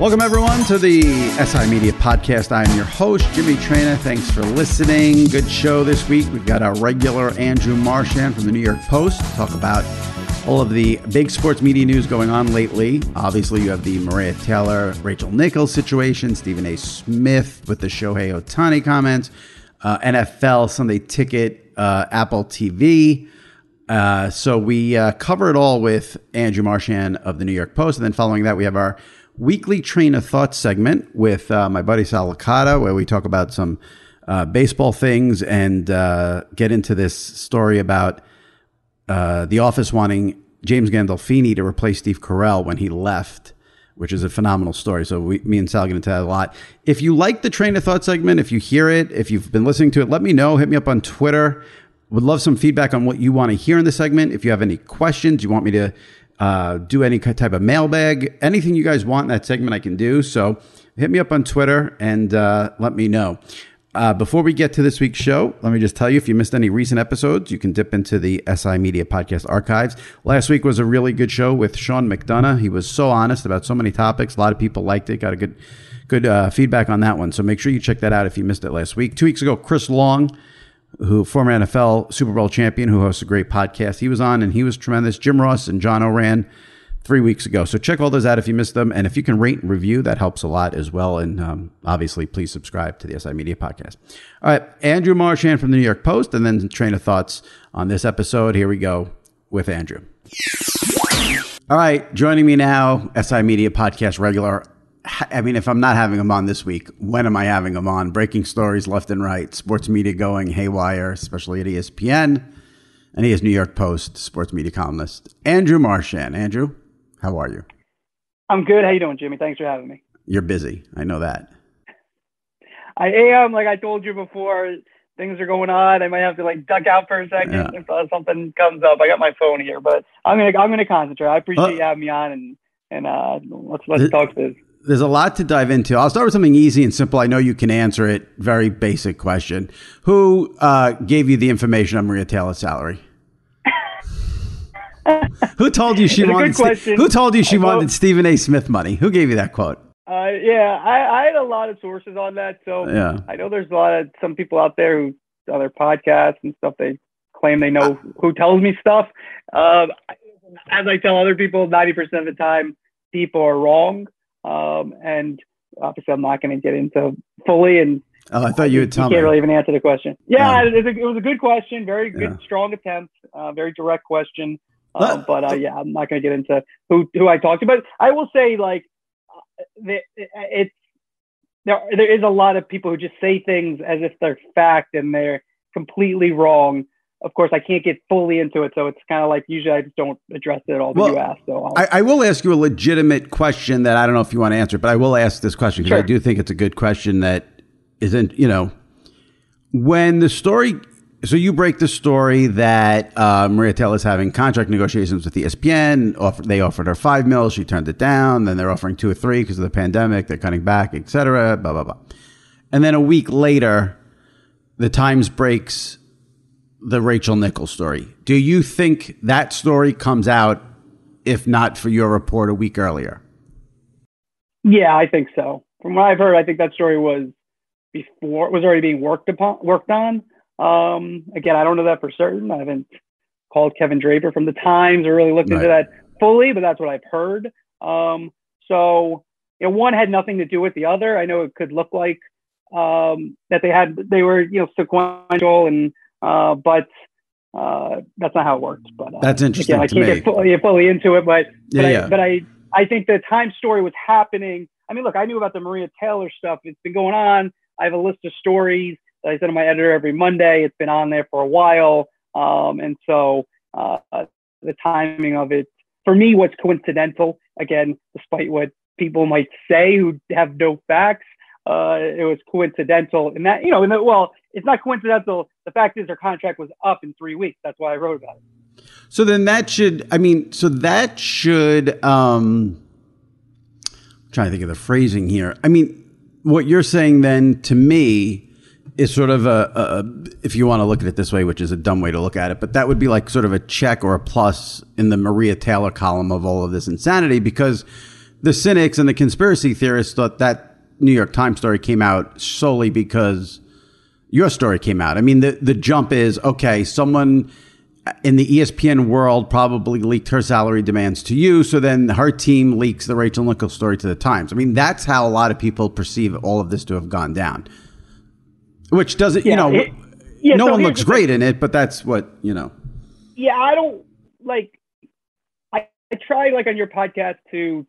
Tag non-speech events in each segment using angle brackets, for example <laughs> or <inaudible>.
Welcome, everyone, to the SI Media Podcast. I am your host, Jimmy Traina. Thanks for listening. Good show this week. We've got our regular Andrew Marchand from the New York Post to talk about all of the big sports media news going on lately. Obviously, you have the Maria Taylor, Rachel Nichols situation, Stephen A. Smith with the Shohei Ohtani comments, uh, NFL Sunday Ticket, uh, Apple TV. Uh, so we uh, cover it all with Andrew Marchand of the New York Post. And then following that, we have our weekly train of thought segment with uh, my buddy Sal Licata, where we talk about some uh, baseball things and uh, get into this story about uh, The Office wanting James Gandolfini to replace Steve Carell when he left, which is a phenomenal story. So we, me and Sal get into that a lot. If you like the train of thought segment, if you hear it, if you've been listening to it, let me know. Hit me up on Twitter. Would love some feedback on what you want to hear in the segment. If you have any questions, you want me to uh, do any type of mailbag, anything you guys want in that segment, I can do. So hit me up on Twitter and uh, let me know. Uh, before we get to this week's show, let me just tell you if you missed any recent episodes, you can dip into the SI Media Podcast archives. Last week was a really good show with Sean McDonough. He was so honest about so many topics. A lot of people liked it, got a good good uh, feedback on that one. So make sure you check that out if you missed it last week. Two weeks ago, Chris Long, who former NFL Super Bowl champion, who hosts a great podcast, he was on and he was tremendous. Jim Ross and John O'Ran three weeks ago. So check all those out if you missed them. And if you can rate and review, that helps a lot as well. And um, obviously, please subscribe to the SI Media Podcast. All right, Andrew Marchand from the New York Post, and then train of thoughts on this episode. Here we go with Andrew. All right, joining me now, SI Media Podcast regular. I mean, if I'm not having him on this week, when am I having him on? Breaking stories left and right, sports media going haywire, especially at ESPN. And he is New York Post sports media columnist, Andrew Marchand. Andrew, how are you? I'm good. How you doing, Jimmy? Thanks for having me. You're busy. I know that. I am. Like I told you before, things are going on. I might have to like duck out for a second Yeah. if uh, something comes up. I got my phone here, but I'm gonna I'm gonna concentrate. I appreciate Uh, you having me on, and and uh, let's let's Th- talk this. There's a lot to dive into. I'll start with something easy and simple. I know you can answer it. Very basic question. Who uh, gave you the information on Maria Taylor's salary? <laughs> Who told you she It's a good wanted? question. Who told you she wanted Stephen A. Smith money? Who gave you that quote? Uh, yeah, I, I had a lot of sources on that, so Yeah. I know there's a lot of some people out there who other podcasts and stuff. They claim they know who tells me stuff. Um, as I tell other people, ninety percent of the time, people are wrong. Um, and obviously, I'm not going to get into fully and Oh, I thought you would you tell can't me. really even answer the question. Yeah, Yeah. it, was a, it was a good question. Very good, Yeah. strong attempt. Uh, very direct question. Uh, Let- but uh, yeah, I'm not going to get into who who I talked to. But I will say, like, uh, the, it's there. There is a lot of people who just say things as if they're fact and they're completely wrong. Of course, I can't get fully into it, so it's kind of like usually I just don't address it at all. Well, you ask, so I, I will ask you a legitimate question that I don't know if you want to answer, but I will ask this question because I do think it's a good question that isn't, you know, when the story so you break the story that uh, Maria Taylor is having contract negotiations with ESPN. Offer, they offered her five mil, she turned it down. Then they're offering two or three because of the pandemic. They're cutting back, etc. Blah blah blah. And then a week later, the Times breaks the Rachel Nichols story. Do you think that story comes out if not for your report a week earlier? Yeah, I think so. From what I've heard, I think that story was before was already being worked upon worked on. Um, again, I don't know that for certain. I haven't called Kevin Draper from the Times or really looked right. into that fully, but that's what I've heard. Um, so, you know, one had nothing to do with the other. I know it could look like um, that they had they were you know sequential and uh, but uh, that's not how it works. But uh, that's interesting. Again, I can't get fully, fully, into it, but yeah, but, yeah. I, but I I think the time story was happening. I mean, look, I knew about the Maria Taylor stuff. It's been going on. I have a list of stories that I send to my editor every Monday. It's been on there for a while. Um, and so uh, the timing of it, for me, was coincidental. Again, despite what people might say who have no facts, uh, it was coincidental. And that, you know, well, it's not coincidental. The fact is, their contract was up in three weeks. That's why I wrote about it. So then that should, I mean, so that should, um, I'm trying to think of the phrasing here. I mean, what you're saying then to me is sort of a, a, if you want to look at it this way, which is a dumb way to look at it, but that would be like sort of a check or a plus in the Maria Taylor column of all of this insanity because the cynics and the conspiracy theorists thought that New York Times story came out solely because your story came out. I mean, the, the jump is okay, someone in the ESPN world probably leaked her salary demands to you. So then her team leaks the Rachel Nichols story to the Times. I mean, that's how a lot of people perceive all of this to have gone down. Which doesn't, yeah, you know, it, yeah, no so one looks great in it, but that's what, you know. Yeah, I don't like, I, I try like on your podcast to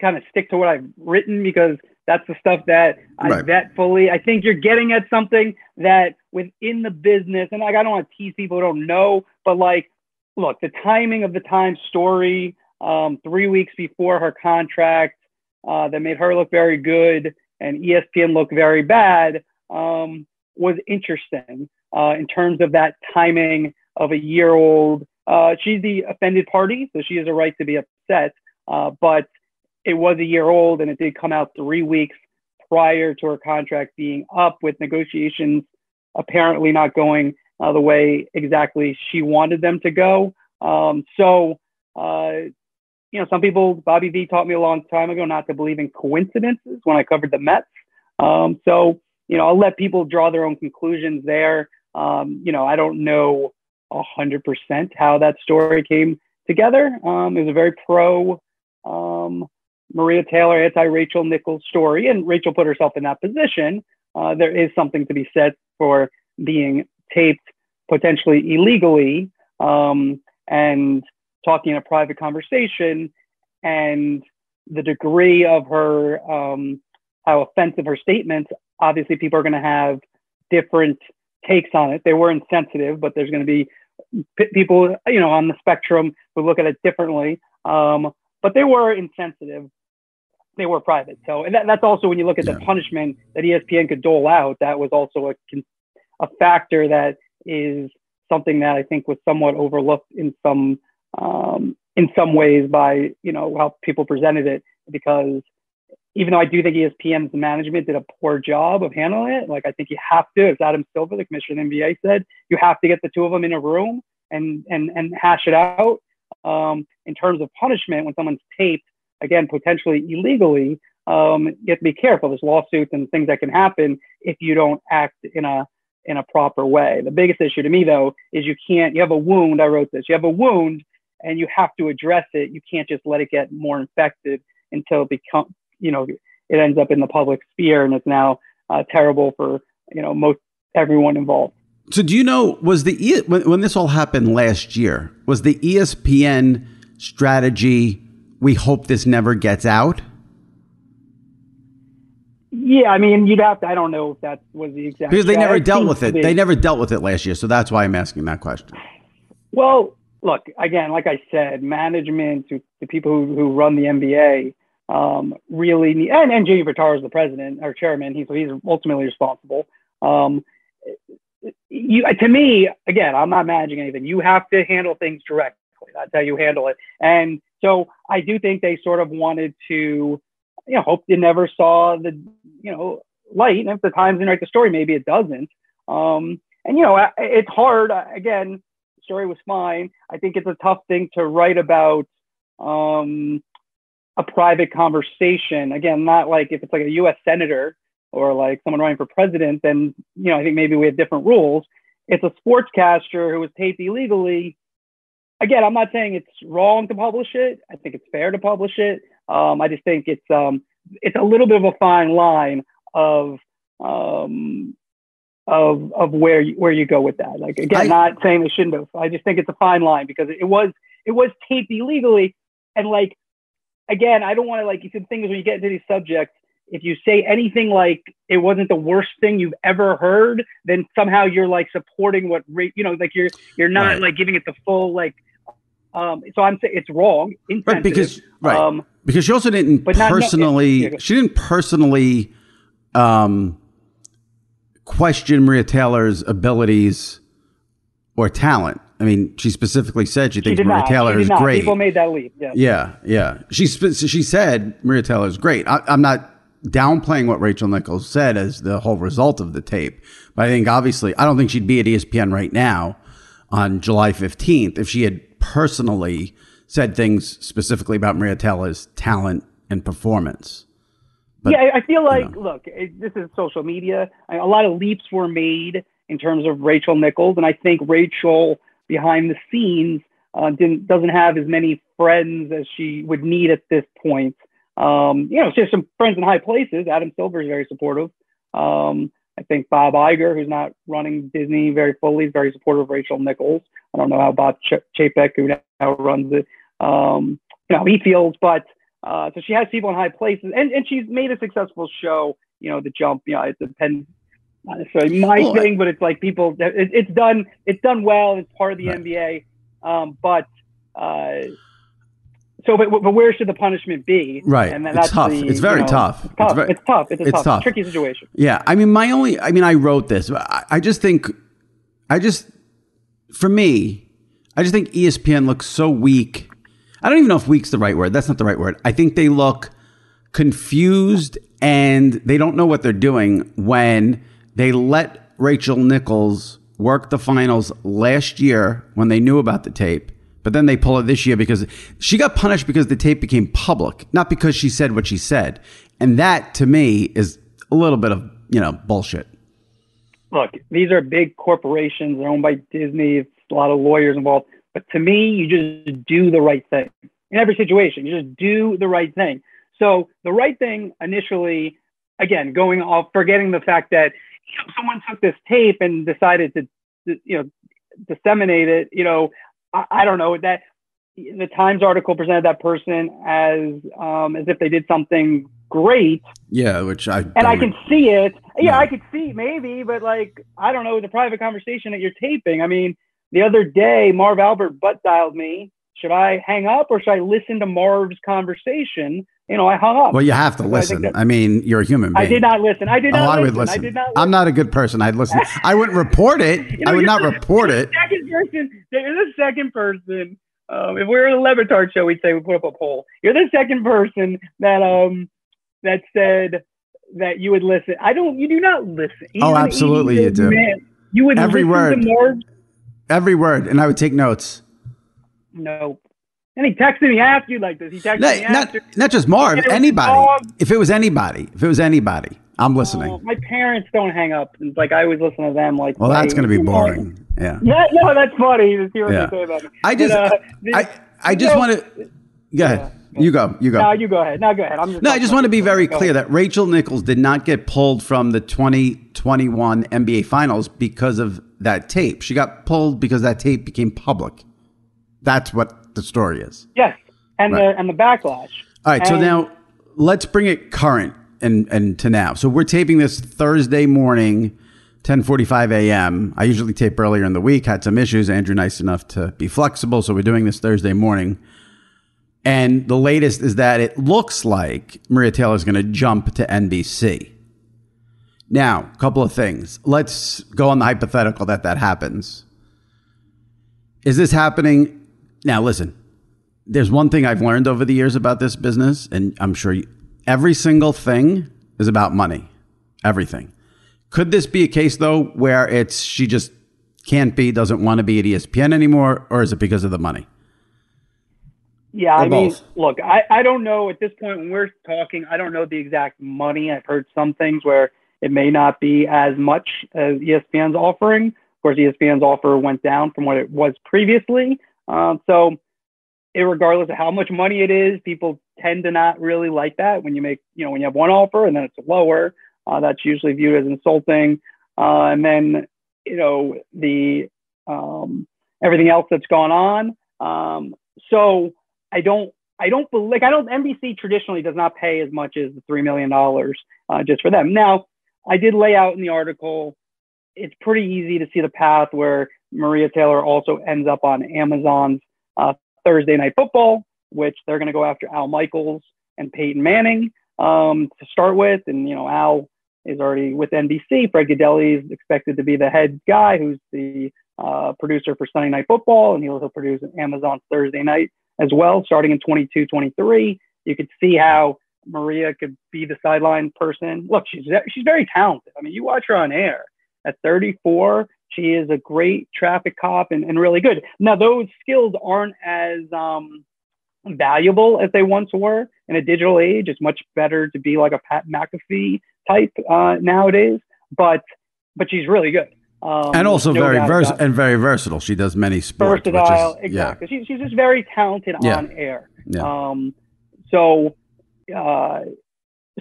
kind of stick to what I've written because that's the stuff that I right. vet fully. I think you're getting at something that within the business, and like I don't want to tease people who don't know, but like, look, the timing of the time story, um, three weeks before her contract, uh, that made her look very good and ESPN look very bad, um, was interesting uh, in terms of that timing of a year old. Uh, she's the offended party, so she has a right to be upset. Uh, but it was a year old and it did come out three weeks prior to her contract being up with negotiations apparently not going uh, the way exactly she wanted them to go. Um, so, uh, you know, some people, Bobby V taught me a long time ago not to believe in coincidences when I covered the Mets. Um, so, you know, I'll let people draw their own conclusions there. Um, you know, I don't know 100% how that story came together. Um, it was a very pro um, Maria Taylor, anti Rachel Nichols story, and Rachel put herself in that position. Uh, there is something to be said for being taped potentially illegally um, and talking in a private conversation and the degree of her um, how offensive her statements obviously people are going to have different takes on it they were insensitive but there's going to be p- people you know on the spectrum who look at it differently um, but they were insensitive they were private. So, and that, that's also when you look at yeah. the punishment that ESPN could dole out, that was also a, a factor that is something that I think was somewhat overlooked in some, um, in some ways by, you know, how people presented it because even though I do think ESPN's management did a poor job of handling it, like I think you have to, as Adam Silver, the commissioner of the NBA said, you have to get the two of them in a room and and and hash it out. Um, in terms of punishment, when someone's taped again, potentially illegally, um, you have to be careful. There's lawsuits and things that can happen if you don't act in a in a proper way. The biggest issue to me, though, is you can't. You have a wound. I wrote this. You have a wound, and you have to address it. You can't just let it get more infected until it become, you know, it ends up in the public sphere, and it's now uh, terrible for you know most everyone involved. So, do you know was the when, when this all happened last year? Was the ESPN strategy we hope this never gets out? Yeah, I mean, you'd have to. I don't know if that was the exact because they never dealt with it. They never dealt with it last year, so that's why I'm asking that question. Well, look again, like I said, management, the people who, who run the NBA, um, really need, and, and Jimmy Pitaro is the president or chairman. He's he's ultimately responsible. Um, you to me again, I'm not managing anything. You have to handle things directly. That's how you handle it. And so I do think they sort of wanted to, you know, hope they never saw the, you know, light. And if the Times didn't write the story, maybe it doesn't. Um, and you know, it's hard. Again, the story was fine. I think it's a tough thing to write about um, a private conversation. Again, not like if it's like a U.S. senator or like someone running for president, then you know, I think maybe we have different rules. It's a sportscaster who was taped illegally. Again, I'm not saying it's wrong to publish it. I think it's fair to publish it. Um, I just think it's um, it's a little bit of a fine line of um, of of where you, where you go with that. Like again, I, not saying they shouldn't have. I just think it's a fine line because it was it was taped illegally, and like again, I don't want to like you can think when you get into these subjects. If you say anything like it wasn't the worst thing you've ever heard, then somehow you're like supporting what you know, like you're you're not right. like giving it the full like. Um, so I'm saying it's wrong, right? Because right, um, because she also didn't personally. Not, yeah, she didn't personally um, question Maria Taylor's abilities or talent. I mean, she specifically said she thinks she Maria not. Taylor is not. great. People made that leap. Yeah, yeah, yeah. She she said Maria Taylor is great. I, I'm not downplaying what Rachel Nichols said as the whole result of the tape, but I think obviously I don't think she'd be at ESPN right now on July 15th if she had personally said things specifically about Maria Taylor's talent and performance. But, yeah, I feel like, you know. look, it, this is social media. A lot of leaps were made in terms of Rachel Nichols, and I think Rachel behind the scenes uh, didn't doesn't have as many friends as she would need at this point. Um, you know, she has some friends in high places. Adam Silver is very supportive. Um, I think Bob Iger, who's not running Disney very fully, is very supportive of Rachel Nichols. I don't know how Bob Ch- Chapek, who now runs it, um, you know, he feels, but uh, so she has people in high places, and, and she's made a successful show. You know, the jump. You know, it depends not necessarily my well, thing, but it's like people. It, it's done. It's done well. It's part of the right. NBA. Um, but uh, so, but, but where should the punishment be? Right. And it's tough. The, it's very you know, tough. It's tough. It's, very, it's tough. It's a it's tough, tough. tricky situation. Yeah. I mean, my only. I mean, I wrote this. I, I just think. I just, for me, I just think ESPN looks so weak I don't even know if weak's the right word. That's not the right word. I think they look confused and they don't know what they're doing when they let Rachel Nichols work the finals last year when they knew about the tape. But then they pull it this year because she got punished because the tape became public, not because she said what she said. And that to me is a little bit of, you know, bullshit. Look, these are big corporations. They're owned by Disney. It's a lot of lawyers involved. But to me, you just do the right thing in every situation. You just do the right thing. So the right thing initially, again, going off, forgetting the fact that you know, someone took this tape and decided to, you know, disseminate it. You know, I, I don't know that the Times article presented that person as um, as if they did something great. Yeah, which I and I can see it. Yeah, no. I could see maybe, but like I don't know the private conversation that you're taping. I mean, the other day, Marv Albert butt dialed me. Should I hang up or should I listen to Marv's conversation? You know, I hung up. Well, you have to listen. I, I, mean, you're a human being. I did not listen. I did not. Oh, listen. I would listen. I did not. Listen. I'm not a good person. I'd listen. <laughs> I wouldn't report it. you know, I would not the, report it. Second person. You're the second person. Um, if we were in a Le Batard show, we'd say we put up a poll. You're the second person that um that said that you would listen. I don't. You do not listen. Even, oh, absolutely, you do. Man, you would every word. Every word, and I would take notes. Nope. And he texted me after you like this. He texted not, me after. Not, not just Marv, anybody. If it was anybody, if it was anybody, I'm listening. Uh, my parents don't hang up. Like I always listen to them. Like, well, that's going to be boring. Yeah. Yeah, no, that's funny to hear what yeah. say about me. I just, but, uh, I, I just want to. Go ahead. Yeah. You go. You go. No, you go ahead. No, go ahead. I'm just no, I just want to be very clear ahead. that Rachel Nichols did not get pulled from the 2021 NBA Finals because of that tape. She got pulled because that tape became public. That's what the story is. Yes, and right. the and the backlash. All right, and, so now let's bring it current and and to now. So we're taping this Thursday morning. 10:45 a.m. I usually tape earlier in the week. Had some issues. Andrew nice enough to be flexible, so we're doing this Thursday morning. And the latest is that it looks like Maria Taylor is going to jump to NBC. Now, a couple of things. Let's go on the hypothetical that that happens. Is this happening? Now, listen, there's one thing I've learned over the years about this business, and I'm sure you, every single thing is about money. Everything. Could this be a case, though, where it's she just can't be, doesn't want to be at ESPN anymore, or is it because of the money? Yeah, or I mean, look, I, I don't know at this point when we're talking, I don't know the exact money. I've heard some things where it may not be as much as ESPN's offering. Of course, ESPN's offer went down from what it was previously. Um, so, regardless of how much money it is, people tend to not really like that when you make, you know, when you have one offer and then it's lower. Uh, that's usually viewed as insulting. Uh, and then, you know, the um, everything else that's gone on. Um, so I don't I don't believe like I don't NBC traditionally does not pay as much as the three million dollars uh, just for them. Now I did lay out in the article. It's pretty easy to see the path where Maria Taylor also ends up on Amazon's uh, Thursday Night Football, which they're going to go after Al Michaels and Peyton Manning um, to start with. And you know Al is already with NBC. Fred Gaudelli is expected to be the head guy, who's the uh, producer for Sunday Night Football, and he'll, he'll produce Amazon's Thursday Night as well, starting in 22, 23. You could see how Maria could be the sideline person. Look, she's she's very talented. I mean, you watch her on air at 34. She is a great traffic cop and, and really good. Now, those skills aren't as um, valuable as they once were in a digital age. It's much better to be like a Pat McAfee type uh, nowadays, but but she's really good. Um, and also no very vers- and very versatile. She does many sports. Versatile, is, exactly. Yeah. She, she's just very talented yeah. on air. Yeah. Um, so, uh,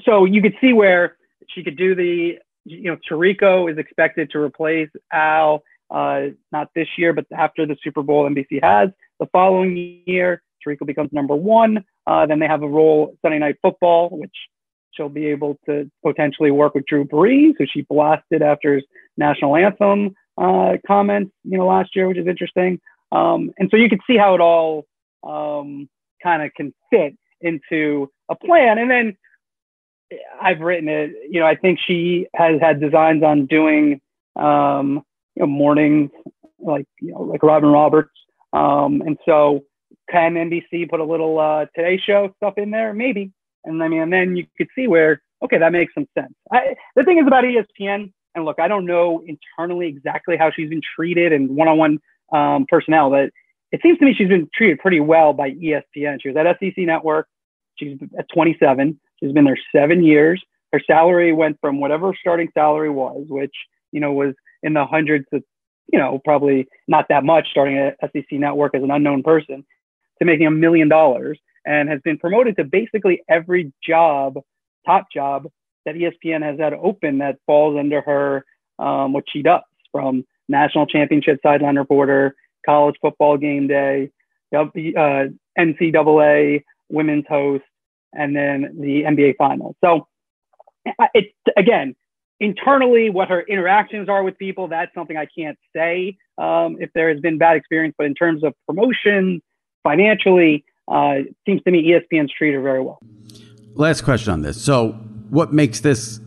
so you could see where she could do the. You know, Tirico is expected to replace Al, uh, not this year, but after the Super Bowl NBC has. The following year, Tirico becomes number one. Uh, then they have a role Sunday Night Football, which she'll be able to potentially work with Drew Brees, who she blasted after his national anthem uh, comments, you know, last year, which is interesting. Um, and so you can see how it all um, kind of can fit into a plan. And then I've written it, you know, I think she has had designs on doing, um, you know, mornings like, you know, like Robin Roberts. Um, and so can NBC put a little uh, Today Show stuff in there? Maybe. And I mean, and then you could see where, okay, that makes some sense. I, the thing is about ESPN, and look, I don't know internally exactly how she's been treated and one-on-one um, personnel, but it seems to me she's been treated pretty well by ESPN. She was at SEC Network. She's at 27. She's been there seven years. Her salary went from whatever starting salary was, which you know was in the hundreds of, you know, probably not that much starting at SEC Network as an unknown person, to making a million dollars and has been promoted to basically every job, top job that ESPN has had open that falls under her, um, what she does from national championship sideline reporter, college football game day, uh, NCAA women's host, and then the NBA finals. So it's again, internally, what her interactions are with people, that's something I can't say um, if there has been bad experience. But in terms of promotion, financially, uh, it seems to me ESPN's treated her very well. Last question on this. So, what makes this,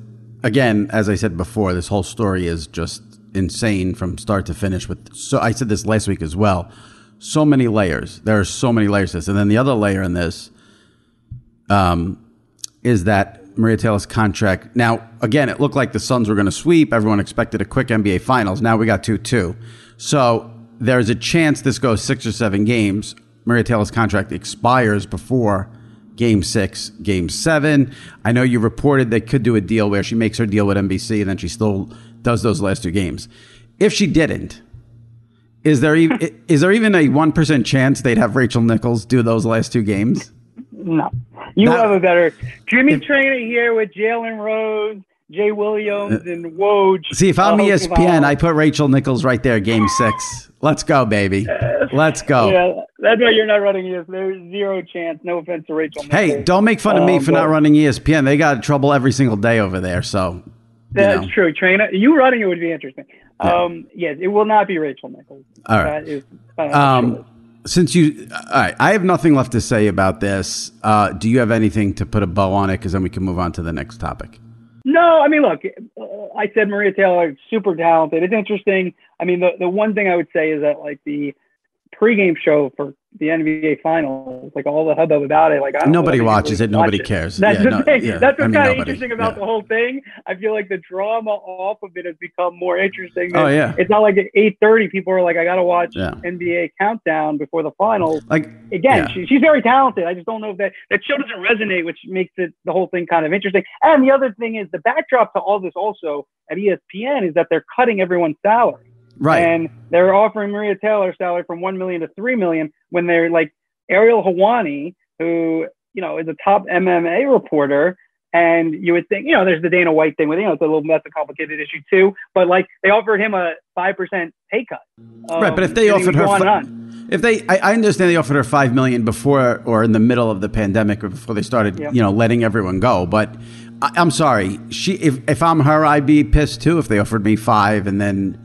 again, as I said before, this whole story is just insane from start to finish. With so, I said this last week as well. So many layers. There are so many layers to this, and then the other layer in this, um, is that Maria Taylor's contract. Now, again, it looked like the Suns were going to sweep. Everyone expected a quick NBA Finals. Now we got two two. So there's a chance this goes six or seven games. Maria Taylor's contract expires before game six, game seven. I know you reported they could do a deal where she makes her deal with NBC and then she still does those last two games. If she didn't, is there even <laughs> is there even a one percent chance they'd have Rachel Nichols do those last two games? No, you have a better Jimmy Traina here with Jalen Rose, Jay Williams, and Woj. See, if I'm ESPN, I put Rachel Nichols right there, game six. Let's go, baby. Let's go. Yeah, that's why you're not running ESPN. There's zero chance. No offense to Rachel. Hey, don't make fun of me um, for not running ESPN. They got trouble every single day over there. So that's know. true. Traina, you running it would be interesting. Yeah. Um, yes, it will not be Rachel Nichols. All right. um, since you, all right, I have nothing left to say about this. Uh, do you have anything to put a bow on it? Because then we can move on to the next topic. No, I mean, look, uh, I said Maria Taylor, super talented. It's interesting. I mean, the, the one thing I would say is that like the pregame show for the NBA Finals, like all the hubbub about it. Like I nobody watches it, nobody cares. That's yeah, the no, thing. yeah. That's what's I mean, kind of interesting about yeah. the whole thing. I feel like the drama off of it has become more interesting. Oh yeah, It's not like at eight thirty, people are like, I gotta watch. NBA countdown before the finals. like Again, she, she's very talented. I just don't know if that that show doesn't resonate, which makes it the whole thing kind of interesting. And the other thing is the backdrop to all this also at ESPN is that they're cutting everyone's salary. Right. And they're offering Maria Taylor salary from one million to three million when they're like Ariel Helwani, who you know is a top MMA reporter. And you would think, you know, there's the Dana White thing with, you know, it's a little that's a complicated issue too. But like they offered him a five percent pay cut. right, but if Um, they offered her, fi- if they, I, I understand they offered her five million before or in the middle of the pandemic or before they started, you know, letting everyone go. But I, I'm sorry, she, if if I'm her, I'd be pissed too if they offered me five and then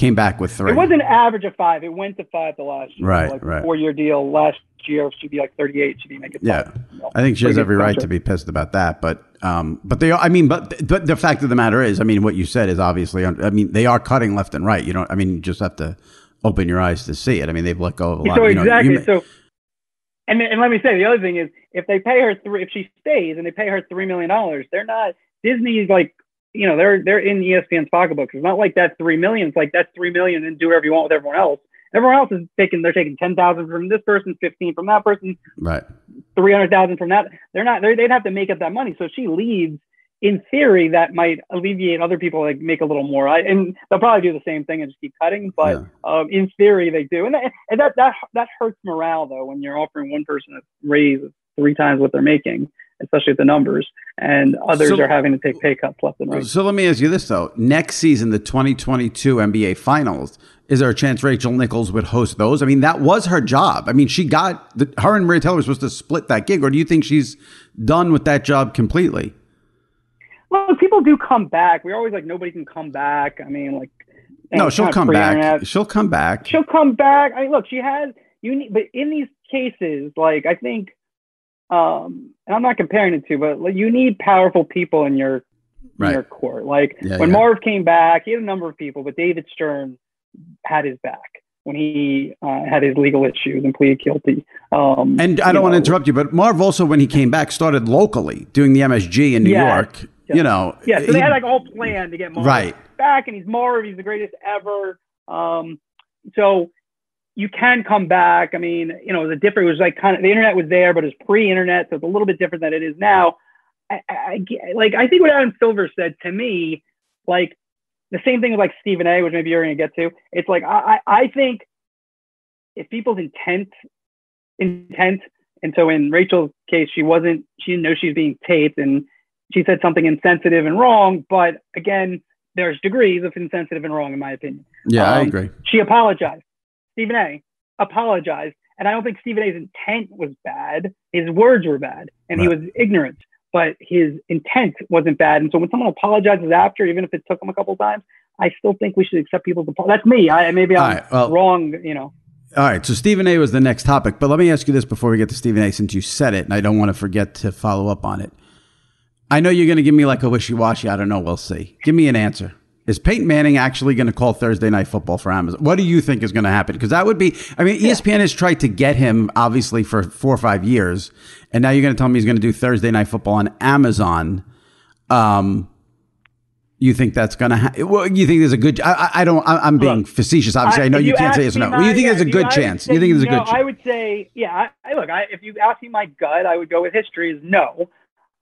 came back with three. It was an average of five. It went to five the last year. Right, like right. Four year deal last year. She'd be like 38. She'd be making Yeah, five. You know, I think she has every right to be pissed about that. But um, but they, are, I mean, but but the fact of the matter is, I mean, what you said is obviously, I mean, they are cutting left and right. You know, I mean, you just have to open your eyes to see it. I mean, they've let go of a lot. So you know, exactly. you- so, and and let me say the other thing is if they pay her three, if she stays and they pay her three million dollars, they're not Disney's like you know they're they're in ESPN's pocketbook. It's not like that three million. It's like that's three million and do whatever you want with everyone else. Everyone else is taking they're taking ten thousand from this person, fifteen from that person, right. three hundred thousand from that. They're not. They're, they'd have to make up that money. So she leaves. In theory, that might alleviate other people like make a little more. I, and they'll probably do the same thing and just keep cutting. But Yeah. um, in theory, they do, and that, and that that that hurts morale though when you're offering one person a raise three times what they're making, especially the numbers, and others So- are having to take pay cuts left and right. So let me ask you this though: next season, the 2022 NBA Finals, is there a chance Rachel Nichols would host those? I mean, that was her job. I mean, she got the, her and Maria Taylor were supposed to split that gig, or do you think she's done with that job completely? Well, people do come back. We're always like nobody can come back. I mean, like No, she'll come back. She'll come back. She'll come back. I mean, look, she has you need, but in these cases, like I think, um, and I'm not comparing it to, but you need powerful people in your in your court. Like Yeah, when yeah. Marv came back, he had a number of people, but David Stern had his back when he uh, had his legal issues and pleaded guilty. Um, And I don't want to interrupt you, but Marv also, when he came back, started locally doing the MSG in New Yes, York. You know, Yeah, so they had like a whole plan to get Marv Right. back, and he's Marv. He's the greatest ever. Um, so you can come back. I mean, you know, it was a different. It was like kind of the internet was there, but it's pre-internet, so it's a little bit different than it is now. I, I, I like I think what Adam Silver said to me, like the same thing with like Stephen A, which maybe you're going to get to. It's like I, I I think if people's intent intent, and so in Rachel's case, she wasn't. She didn't know she was being taped, and she said something insensitive and wrong. But again, there's degrees of insensitive and wrong, in my opinion. yeah, I um, agree. She apologized. Stephen A. apologized. And I don't think Stephen A's intent was bad. His words were bad and he was ignorant, but his intent wasn't bad. And so when someone apologizes after, even if it took him a couple times, I still think we should accept people's apologies. That's me. I maybe I'm right, well- wrong, you know. All right, so Stephen A was the next topic, but let me ask you this before we get to Stephen A, since you said it, and I don't want to forget to follow up on it. I know you're going to give me like a wishy washy. I don't know. We'll see. Give me an answer. Is Peyton Manning actually going to call Thursday Night Football for Amazon? What do you think is going to happen? Because that would be, I mean, ESPN has tried to get him obviously for four or five years, and now you're going to tell me he's going to do Thursday Night Football on Amazon. Um, you think that's going to happen? Well, you think there's a good? I, don't. I, I'm being facetious, obviously. I know you can't say yes or no. Well you think there's a good chance. You think there's a good chance? I would say, yeah, I look, if you ask me my gut, I I Look,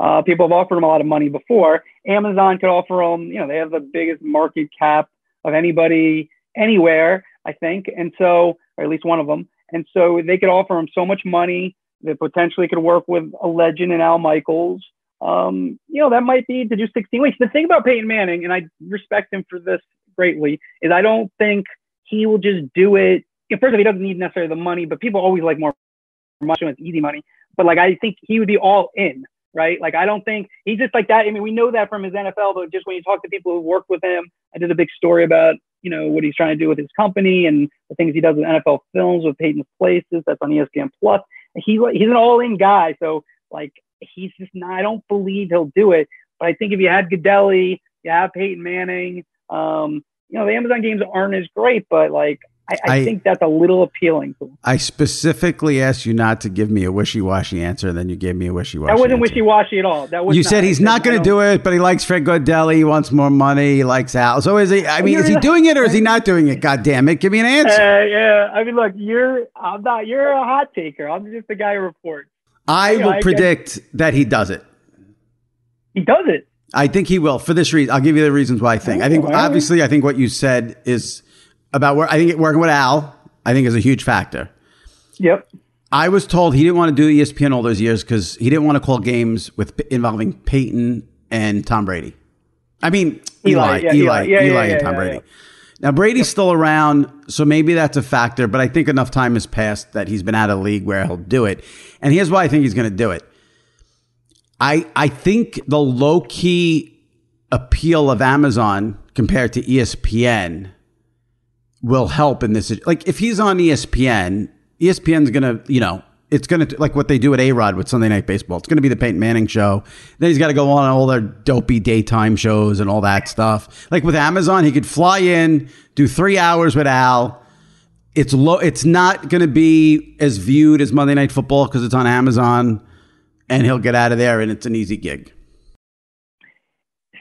Uh, people have offered them a lot of money before. Amazon could offer them. You know, they have the biggest market cap of anybody anywhere, I think, and so, or at least one of them. And so they could offer them so much money that potentially could work with a legend in Al Michaels. Um, you know, that might be to do 16 weeks. The thing about Peyton Manning, and I respect him for this greatly, is I don't think he will just do it. First of all, he doesn't need necessarily the money, but people always like more money, it's easy money. But like, I think he would be all in, right? Like, I don't think he's just like that. I mean, we know that from his NFL, but just when you talk to people who work with him, I did a big story about, you know, what he's trying to do with his company and the things he does with NFL films with Peyton's Places. That's on ESPN Plus. He, he's an all in guy. So, like, he's just not, I don't believe he'll do it. But I think if you had Gaudelli, you have Peyton Manning. Um, you know, the Amazon games aren't as great, but like I, I, I, think that's a little appealing to I specifically asked you not to give me a wishy-washy answer, and then you gave me a wishy-washy. That wasn't answer. wishy-washy at all. That was you not, said he's not going to do it, but he likes Fred Gaudelli. He wants more money. He likes Al. So is he? I mean, is he doing it or is he not doing it? God damn it! Give me an answer. Uh, yeah, I mean, look, you're. I'm not. You're a hot taker. I'm just the guy who reports. I you will know, predict guess, that he does it. He does it. I think he will for this reason. I'll give you the reasons why I think. I think oh, obviously, I think what you said is about where I think working with Al I think is a huge factor. Yep. I was told he didn't want to do ESPN all those years because he didn't want to call games with involving Peyton and Tom Brady. I mean Eli, Eli, yeah, Eli, yeah, Eli, yeah, and Tom Brady. Now Brady's still around, so maybe that's a factor. But I think enough time has passed that he's been out of the league where he'll do it. And here's why I think he's going to do it. I I think the low key appeal of Amazon compared to ESPN will help in this. Like if he's on ESPN, ESPN's gonna, you know, it's gonna like what they do at A Rod with Sunday Night Baseball. It's gonna be the Peyton Manning show. Then he's got to go on all their dopey daytime shows and all that stuff. Like with Amazon, he could fly in, do three hours with Al. It's low. It's not to be as viewed as Monday Night Football because it's on Amazon, and he'll get out of there, and it's an easy gig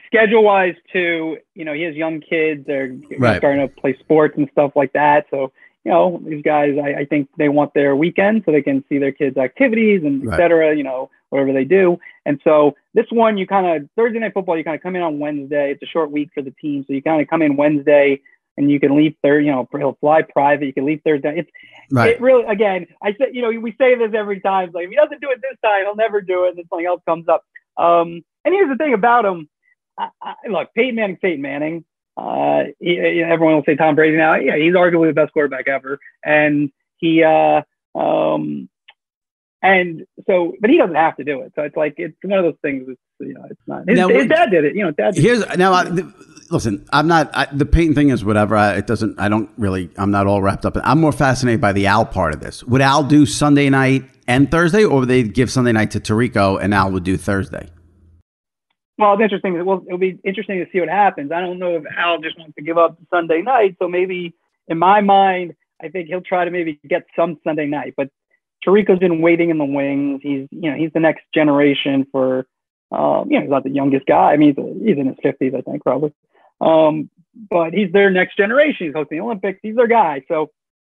schedule wise too, you know, he has young kids. They're right. starting to play sports and stuff like that. So, you know, these guys, I, I think they want their weekend so they can see their kids' activities and right. et cetera, you know, whatever they do. And so this one, you kind of, Thursday night football, you kind of come in on Wednesday. It's a short week for the team. So you kind of come in Wednesday and you can leave Thursday, you know, he'll fly private. You can leave Thursday. It's, right. it really, again, I said, you know, we say this every time. Like if he doesn't do it this time, he'll never do it. And then something else comes up. Um, and here's the thing about him I, I, look, Peyton Manning, Peyton Manning. Uh, he, everyone will say Tom Brady now. Yeah, he's arguably the best quarterback ever, and he, uh, um, and so, but he doesn't have to do it. So it's like it's one of those things. It's, you know, it's not. His, now, his dad did it. You know, dad. here's it. now. I, listen, I'm not I, the Peyton thing is whatever. I, it doesn't. I don't really. I'm not all wrapped up. In, I'm more fascinated by the Al part of this. Would Al do Sunday night and Thursday, or would they give Sunday night to Tirico and Al would do Thursday? Well, it's interesting. Well, it'll be interesting to see what happens. I don't know if Al just wants to give up Sunday night. So maybe, in my mind, I think he'll try to maybe get some Sunday night. But Tirico's been waiting in the wings. He's, you know, he's the next generation for, um, you know, he's not the youngest guy. I mean, he's, he's in his fifties, I think, probably. Um, but he's their next generation. He's hosting the Olympics. He's their guy. So,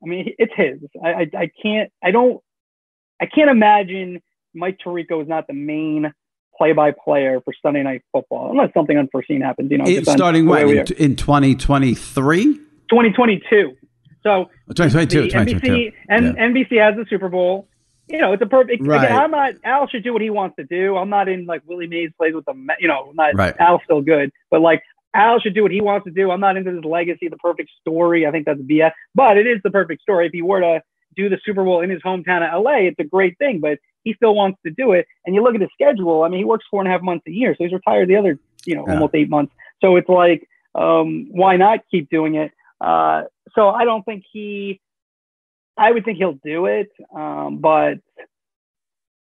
I mean, it's his. I, I, I can't. I don't. I can't imagine Mike Tirico is not the main play-by-player for Sunday Night Football, unless something unforeseen happens. You know, it's starting when in, in 2023, 2022. So 2022, NBC, and yeah. NBC has the Super Bowl. You know, it's a perfect. Right. Again, I'm not. Al should do what he wants to do. I'm not in like Willie Mays plays with the. You know, not right. Al's still good, but like Al should do what he wants to do. I'm not into this legacy, the perfect story. I think that's BS, but it is the perfect story. If he were to do the Super Bowl in his hometown of LA, it's a great thing. But he still wants to do it. And you look at his schedule. I mean, he works four and a half months a year, so he's retired the other, you know, yeah. almost eight months. So it's like, um, why not keep doing it? Uh, so I don't think he. I would think he'll do it, um, but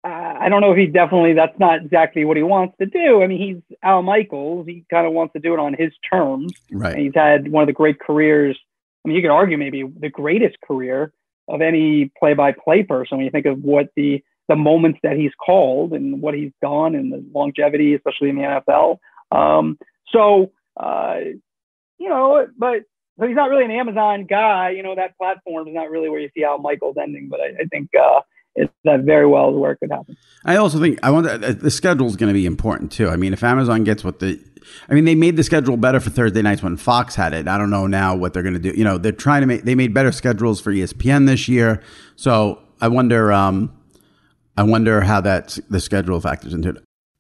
I don't know if he definitely. That's not exactly what he wants to do. I mean, he's Al Michaels. He kind of wants to do it on his terms. Right. And he's had one of the great careers. I mean, you could argue maybe the greatest career of any play-by-play person when you think of what the the moments that he's called and what he's done and the longevity, especially in the NFL. Um, so, uh, you know, but so he's not really an Amazon guy. You know, that platform is not really where you see Al Michaels ending, but I, I think uh, it's that very well where it could happen. I also think I want the schedule is going to be important too. I mean, if Amazon gets what the I mean, they made the schedule better for Thursday nights when Fox had it. I don't know now what they're going to do. You know, they're trying to make they made better schedules for ESPN this year. So I wonder. Um, I wonder how that the schedule factors into it.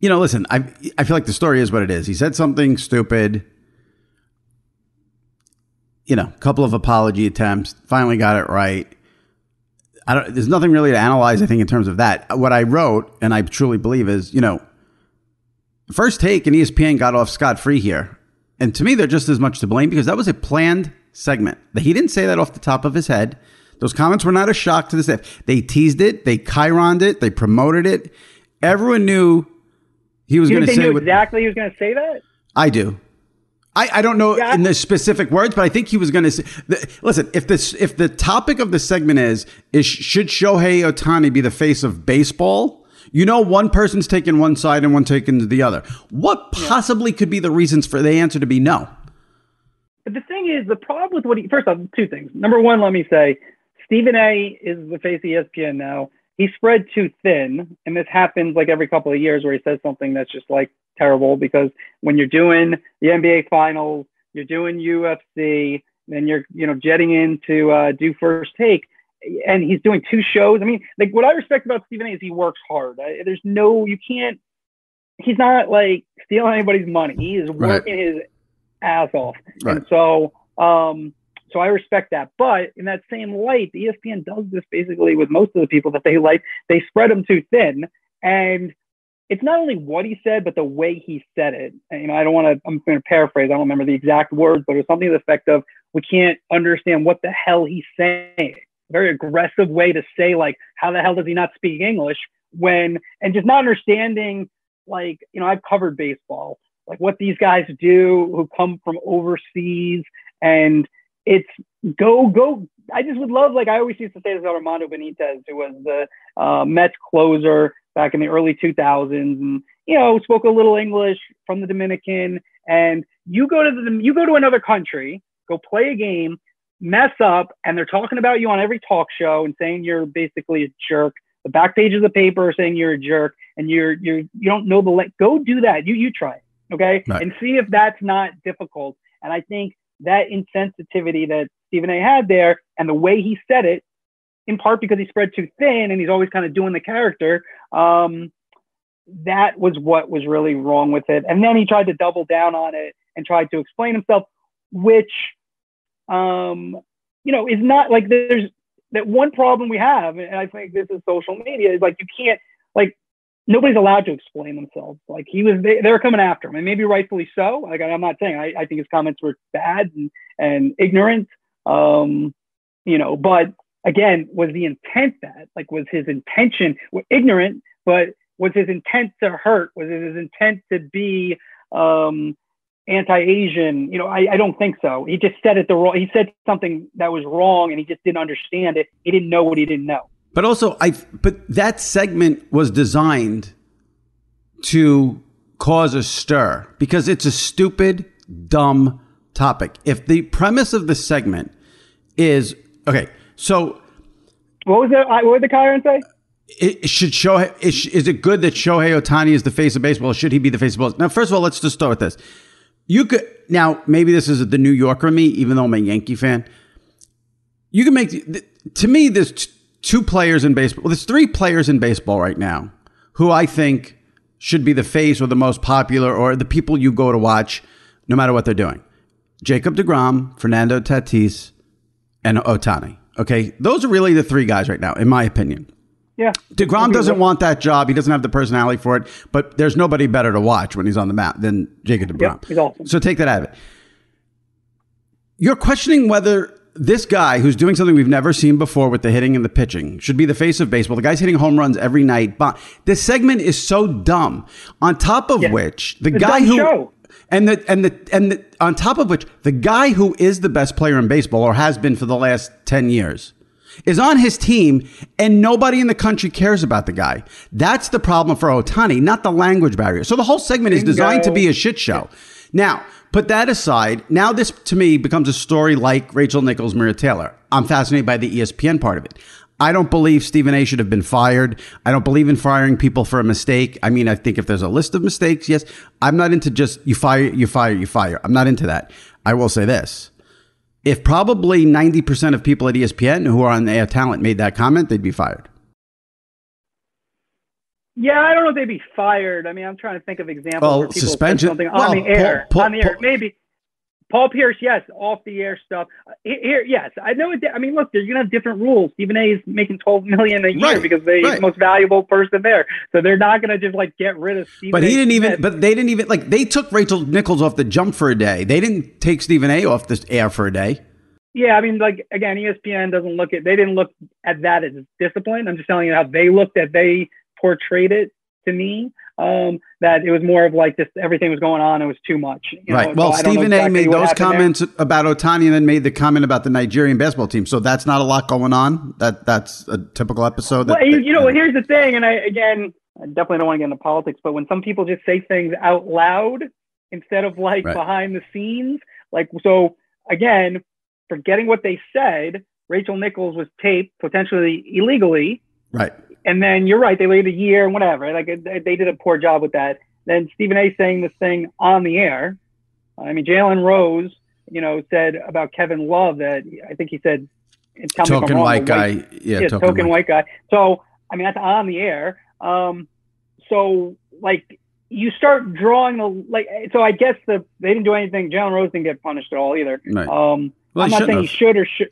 you know, listen, I I feel like the story is what it is. He said something stupid. You know, a couple of apology attempts, finally got it right. I don't there's nothing really to analyze, I think, in terms of that. What I wrote, and I truly believe, is, you know, first take and ESPN got off scot free here. And to me, they're just as much to blame because that was a planned segment. He didn't say that off the top of his head. Those comments were not a shock to the staff. They teased it, they chyroned it, they promoted it. Everyone knew he was going to say what, exactly. He was going to say that. I do. I, I don't know yeah. in the specific words, but I think he was going to say. The, listen, if this if the topic of the segment is is should Shohei Ohtani be the face of baseball? You know, one person's taking one side and one taking the other. What possibly yeah. could be the reasons for the answer to be no? But the thing is, the problem with what he first off, two things. Number one, let me say, Stephen A. is the face of ESPN now he spread too thin. And this happens like every couple of years where he says something that's just like terrible because when you're doing the NBA finals, you're doing UFC, then you're, you know, jetting in to uh, do first take and he's doing two shows. I mean, like what I respect about Stephen A is he works hard. I, there's no, you can't, he's not like stealing anybody's money. He is working right. his ass off. Right. And so, um, so I respect that. But in that same light, the ESPN does this basically with most of the people that they like. They spread them too thin. And it's not only what he said, but the way he said it. And, you know, I don't want to, I'm going to paraphrase. I don't remember the exact words, but it was something to the effect of, we can't understand what the hell he's saying. Very aggressive way to say, like, how the hell does he not speak English when, and just not understanding, like, you know, I've covered baseball, like what these guys do who come from overseas and, it's go go. I just would love like I always used to say this about Armando Benitez, who was the uh, Mets closer back in the early 2000s, and you know spoke a little English from the Dominican. And you go to the you go to another country, go play a game, mess up, and they're talking about you on every talk show and saying you're basically a jerk. The back page of the paper saying you're a jerk, and you're you're you don't know the let. Go do that. You you try it, okay, right. and see if that's not difficult. And I think that insensitivity that Stephen A had there and the way he said it, in part because he spread too thin and he's always kind of doing the character, um, that was what was really wrong with it. And then he tried to double down on it and tried to explain himself, which, um, you know, is not like there's that one problem we have, and I think this is social media, is like you can't like nobody's allowed to explain themselves. Like he was, they, they were coming after him, and maybe rightfully so. Like I'm not saying I, I think his comments were bad and, and ignorant, um, you know. But again, was the intent that like was his intention ignorant, but was his intent to hurt? Was it his intent to be um, anti-Asian? You know, I, I don't think so. He just said it the wrong. He said something that was wrong, and he just didn't understand it. He didn't know what he didn't know. But also, I but that segment was designed to cause a stir because it's a stupid, dumb topic. If the premise of the segment is okay, so What was? I- What did the chyron say? it, should show is, is it good that Shohei Ohtani is the face of baseball? Or should he be the face of baseball? Now, first of all, let's just start with this. You could now maybe this is the New Yorker me, even though I'm a Yankee fan. You can make to me there's two players in baseball. Well, there's three players in baseball right now who I think should be the face or the most popular or the people you go to watch, no matter what they're doing. Jacob Degrom, Fernando Tatis, and Ohtani. Okay, those are really the three guys right now, in my opinion. Yeah. DeGrom doesn't want that job. He doesn't have the personality for it, but there's nobody better to watch when he's on the mound than Jacob DeGrom. Yep, he's awesome. So take that out of it. You're questioning whether this guy who's doing something we've never seen before with the hitting and the pitching should be the face of baseball. The guy's hitting home runs every night. But this segment is so dumb. On top of Yeah. which, the It's guy who show. and the and the and the, on top of which, the guy who is the best player in baseball or has been for the last ten years is on his team, and nobody in the country cares about the guy. That's the problem for Ohtani, not the language barrier. So the whole segment is designed to be a shit show. Now, put that aside. Now this to me becomes a story like Rachel Nichols, Maria Taylor. I'm fascinated by the ESPN part of it. I don't believe Stephen A should have been fired. I don't believe in firing people for a mistake. I mean, I think if there's a list of mistakes, yes, I'm not into just you fire, you fire, you fire. I'm not into that. I will say this. If probably 90% of people at ESPN who are on the air talent made that comment, they'd be fired. Yeah, I don't know if they'd be fired. I mean, I'm trying to think of examples Well, where people said suspension- something well, on the air, Paul- Paul- on the air, Paul- maybe. Paul Pierce, yes, off the air stuff. Here, yes, I know. It, I mean, look, you're gonna have different rules. Stephen A. is making 12 million a year Right, because they're right. the most valuable person there, so they're not gonna just like get rid of Stephen. But A. he didn't even, but they didn't even, like, they took Rachel Nichols off the jump for a day. They didn't take Stephen A off the air for a day. Yeah, I mean, like again, ESPN doesn't look at they didn't look at that as discipline. I'm just telling you how they looked at they portrayed it to me. Um, that it was more of like just everything was going on. It was too much. you right. know, well, so Stephen A made those happened there. comments about Ohtani and then made the comment about the Nigerian basketball team. So that's not a lot going on. That That's a typical episode. That, Well, you, you know, here's the thing, and I again, I definitely don't want to get into politics, but when some people just say things out loud instead of like Right. behind the scenes, like so again, forgetting what they said, Rachel Nichols was taped potentially illegally, right. And then you're right, they waited a year and whatever. Like they did a poor job with that. Then Stephen A. saying this thing on the air. I mean, Jalen Rose, you know, said about Kevin Love that I think he said, tell Token wrong, white guy. Yeah, yeah, token, token, white. white guy. So I mean that's on the air. Um, so like you start drawing the like. So I guess the they didn't do anything. Jalen Rose didn't get punished at all either. Right. Um, Well, I'm not saying he shouldn't should or should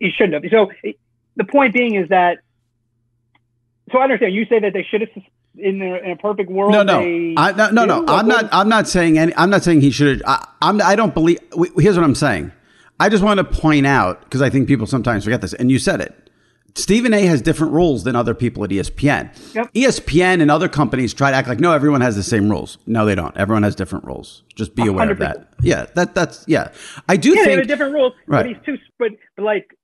he shouldn't have. So the point being is that. So I understand you say that they should have in a, in a perfect world. No, no, they I, no, no, no. I'm not. I'm not saying any. I'm not saying he should. I, I'm. I don't believe. Here's what I'm saying. I just want to point out because I think people sometimes forget this, and you said it. Stephen A. has different rules than other people at ESPN. Yep. ESPN and other companies try to act like no, everyone has the same rules. No, they don't. Everyone has different rules. Just be aware of 100%. that. Yeah, that that's yeah. I do Yeah, they have think different rules, Right. but he's too. But like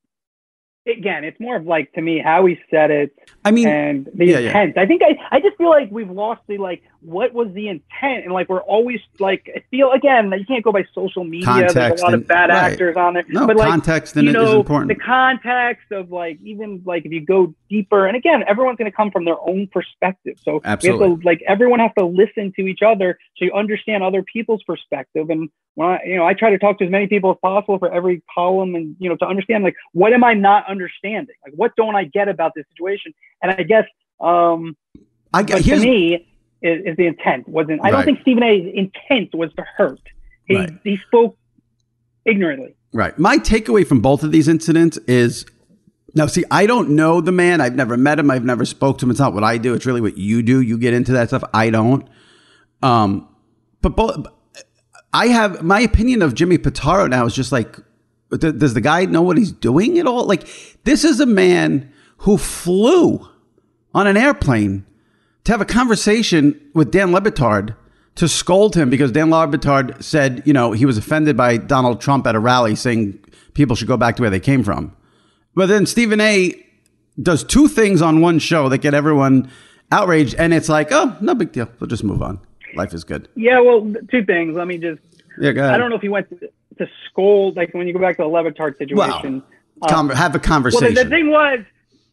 again, it's more of like to me how he said it. I mean, and the yeah, yeah. intent. I think I, I just feel like we've lost the like what was the intent and like we're always like I feel again that you can't go by social media. There's a lot and- of bad right. actors on there. No, but like context you it is know, important. The context of like even like if you go deeper and again everyone's gonna come from their own perspective. So Absolutely. to like everyone has to listen to each other so you understand other people's perspective and when I you know I try to talk to as many people as possible for every column and you know to understand like what am I not understanding? Like what don't I get about this situation? And I guess um I but to me is, is the intent wasn't I don't think Stephen A's intent was to hurt. He Right. he spoke ignorantly. Right. My takeaway from both of these incidents is now, see, I don't know the man. I've never met him. I've never spoke to him. It's not what I do. It's really what you do. You get into that stuff. I don't. Um, but both, I have my opinion of Jimmy Pitaro now is just like, th- does the guy know what he's doing at all? Like, this is a man who flew on an airplane to have a conversation with Dan Le Batard to scold him because Dan Le Batard said, you know, he was offended by Donald Trump at a rally saying people should go back to where they came from. But then Stephen A does two things on one show that get everyone outraged, and it's like, oh, no big deal. We'll just move on. Life is good. Yeah, well, two things. Let me just. Yeah, go ahead. I don't know if he went to, to scold, like when you go back to the Le Batard situation. Well, com- have a conversation. Well, the, the thing was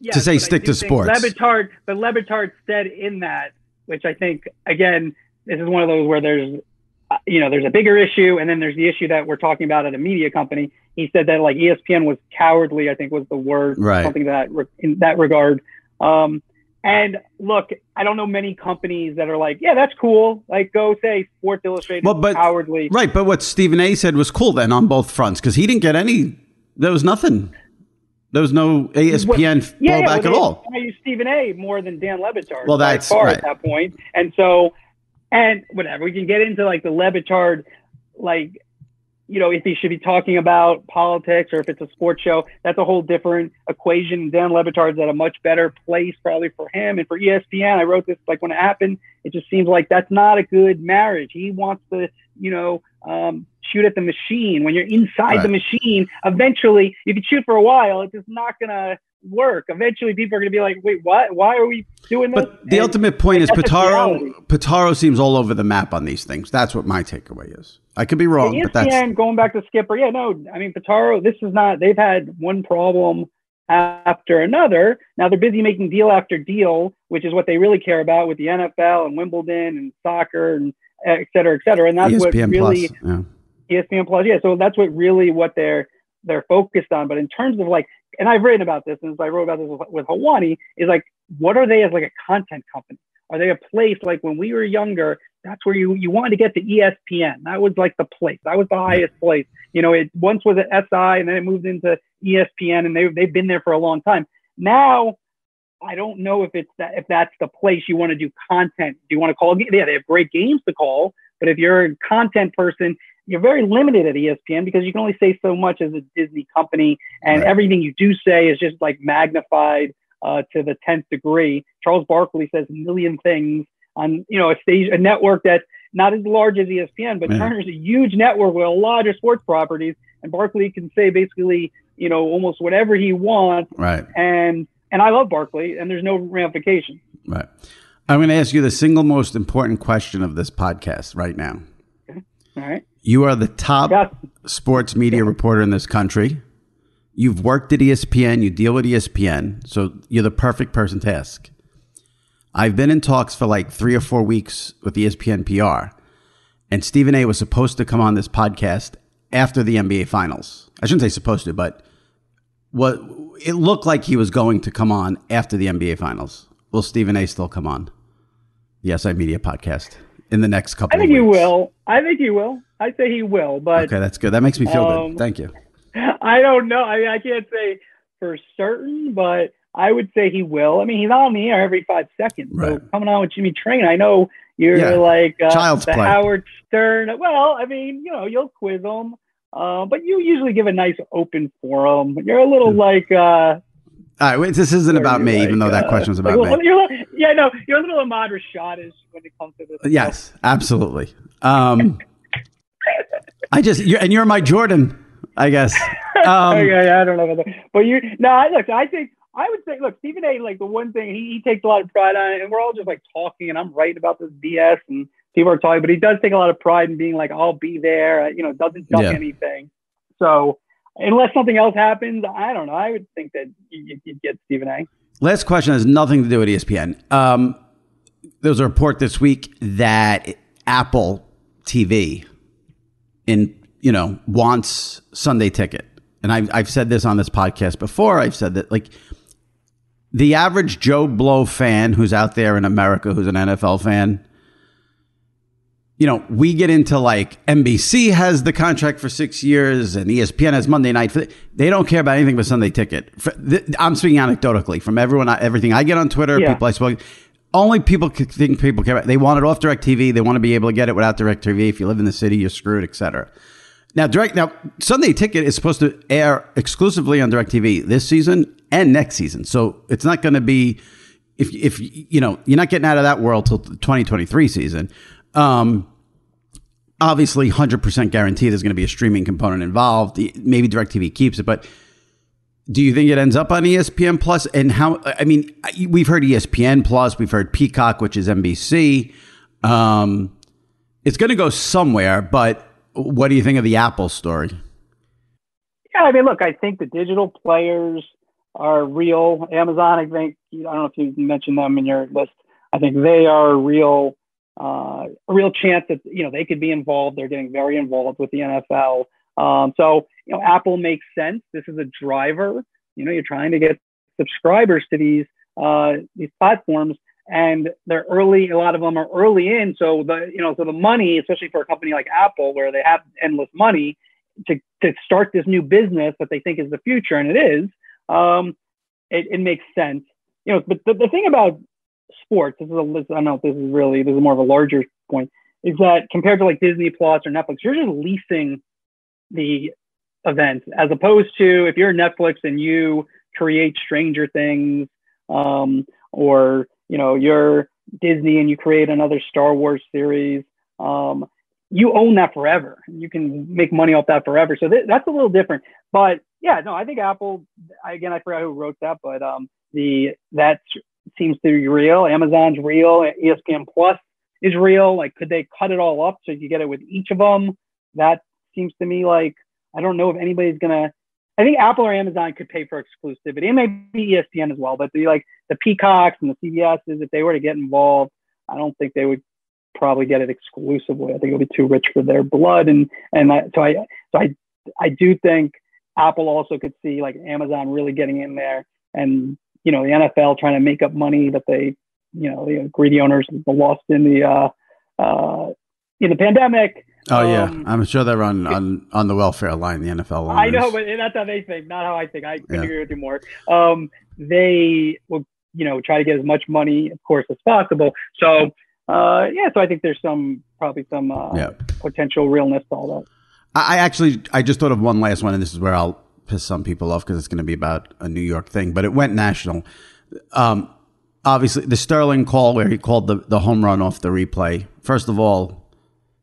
yes, To say stick to sports. Le Batard, but Le Batard said in that, which I think again, this is one of those where there's, uh, you know, there's a bigger issue, and then there's the issue that we're talking about at a media company. He said that like ESPN was cowardly. I think was the word, Right. something that in that regard. Um, and look, I don't know many companies that are like, yeah, that's cool. Like, go say Sports Illustrated Well, but- cowardly. Right, but what Stephen A. said was cool then on both fronts because he didn't get any. There was nothing. There was no E ESPN yeah, blowback well, at all. I use Stephen A. more than Dan Le Batard. Well, that's far right. at that point. And so, and whatever we can get into like the Le Batard, like you know, if he should be talking about politics or if it's a sports show, that's a whole different equation. Dan Le Batard's at a much better place probably for him and for ESPN. I wrote this like when it happened. It just seems like that's not a good marriage. He wants to, you know, um, shoot at the machine. When you're inside the machine, eventually if you can shoot for a while. It's just not gonna work. Eventually, people are gonna be like, "Wait, what? Why are we doing this?" But the And- ultimate point is that's just Pitaro. reality. Pitaro seems all over the map on these things. That's what my takeaway is. I could be wrong, but that's ESPN going back to Skipper. Yeah, no, I mean Pitaro. This is not. They've had one problem after another. Now they're busy making deal after deal, which is what they really care about with the NFL and Wimbledon and soccer and et cetera, et cetera. And that's what really Plus. Yeah. ESPN Plus. Yeah, so that's what really what they're they're focused on. But in terms of like, and I've written about this, and I wrote about this with, with Helwani, is like, what are they as like a content company? Are they a place like when we were younger? That's where you you wanted to get to ESPN. That was like the place. That was the highest place. You know, it once was at SI, and then it moved into ESPN, and they they've been there for a long time. Now. I don't know if it's that if that's the place you want to do content. Do you want to call? Yeah, they have great games to call, but if you're a content person, you're very limited at ESPN because you can only say so much as a Disney company, and Right. everything you do say is just like magnified uh, to the tenth degree. Charles Barkley says a million things on you know a stage, a network that's not as large as ESPN, but Yeah. Turner's a huge network with a lot of sports properties, and Barkley can say basically you know almost whatever he wants, Right. and and I love Barkley, and there's no ramification. Right. I'm going to ask you the single most important question of this podcast right now. All right, You are the top Yes. sports media reporter in this country. You've worked at ESPN, you deal with ESPN, so you're the perfect person to ask. I've been in talks for like three or four weeks with ESPN PR, and Stephen A was supposed to come on this podcast after the NBA Finals. I shouldn't say supposed to, but what it looked like he was going to come on after the NBA Finals. Will Stephen A still come on the SI Media podcast in the next couple? I think he will. I think he will. I say he will, but Okay, that's good. That makes me feel Um, good. Thank you. <laughs> I don't know. I mean, I can't say for certain, but I would say he will. I mean, he's on the air every five seconds. So coming on with Jimmy Traina, I know you're Yeah. like uh, Child's the play. Howard Stern. Well, I mean, you know, you'll quiz him, uh, but you usually give a nice open forum. You're a little like. Uh, All right, wait, this isn't about me, like, even though that uh, question was like, about well, me. You're, yeah, no, you're a little Ahmad Rashadish when it comes to this. Yes, absolutely. Um, I just you're, and you're my Jordan, I guess. <laughs> Um, okay, I don't know about that. But you, no, I look, I think I would say, look, Stephen A. Like the one thing he, he takes a lot of pride on, it, and we're all just like talking, and I'm writing about this BS, and people are talking, but he does take a lot of pride in being like, I'll be there, you know, doesn't duck Yeah. anything. So unless something else happens, I don't know. I would think that you, you'd get Stephen A. Last question has nothing to do with ESPN. Um, there was a report this week that Apple TV in you know wants Sunday ticket, and I've I've said this on this podcast before. I've said that like the average Joe Blow fan who's out there in America who's an NFL fan. You know, we get into like NBC has the contract for six years and ESPN has Monday night. They don't care about anything but Sunday ticket. I'm speaking anecdotally from everyone, everything I get on Twitter, Yeah. people I spoke. Only people think people care about. They want it off DirecTV. They want to be able to get it without DirecTV. If you live in the city, you're screwed, etc. Now, direct now Sunday Ticket is supposed to air exclusively on DirecTV this season and next season. So it's not going to be if if you know you're not getting out of that world till the 2023 season. Um, obviously, 100% guaranteed there's going to be a streaming component involved. Maybe DirecTV keeps it, but Do you think it ends up on ESPN Plus? And how? I mean, we've heard ESPN Plus, we've heard Peacock, which is NBC. Um, it's going to go somewhere, but what do you think of the Apple story? Yeah, I mean, look, I think the digital players are real. Amazon, I think, I don't know if you mentioned them in your list. I think they are real, uh, a real chance that you know they could be involved. They're getting very involved with the NFL. Um, so you know, Apple makes sense. This is a driver. You know, you're trying to get subscribers to these uh, these platforms, and they're early. A lot of them are early in. So the you know, so the money, especially for a company like Apple, where they have endless money to to start this new business that they think is the future, and it is. Um, it, it makes sense. You know, but the, the thing about sports, this is a, I don't know this is really, this is more of a larger point, is that compared to like Disney Plus or Netflix, you're just leasing the events as opposed to if you're Netflix and you create Stranger Things, um, or you know you're Disney and you create another Star Wars series, um, you own that forever. You can make money off that forever. So th- that's a little different. But yeah, no, I think Apple. Again, I forgot who wrote that, but um, the that seems to be real. Amazon's real. ESPN Plus is real. Like, could they cut it all up so you get it with each of them? That seems to me like I don't know if anybody's gonna. I think Apple or Amazon could pay for exclusivity, and maybe ESPN as well. But the like the Peacocks and the CBSs, if they were to get involved, I don't think they would probably get it exclusively. I think it would be too rich for their blood, and and I, so I so I I do think Apple also could see like Amazon really getting in there, and you know the NFL trying to make up money that they you know the greedy owners lost in the uh, uh, in the pandemic. Oh yeah, um, I'm sure they're on, on on the welfare line, the NFL. Owners. I know, but that's how they think, not how I think. I couldn't yeah. agree with you more. Um, they will, you know, try to get as much money, of course, as possible. So uh, yeah, so I think there's some probably some uh, yeah. potential realness to all that. I actually I just thought of one last one, and this is where I'll piss some people off because it's going to be about a New York thing, but it went national. Um, obviously, the Sterling call where he called the, the home run off the replay. First of all,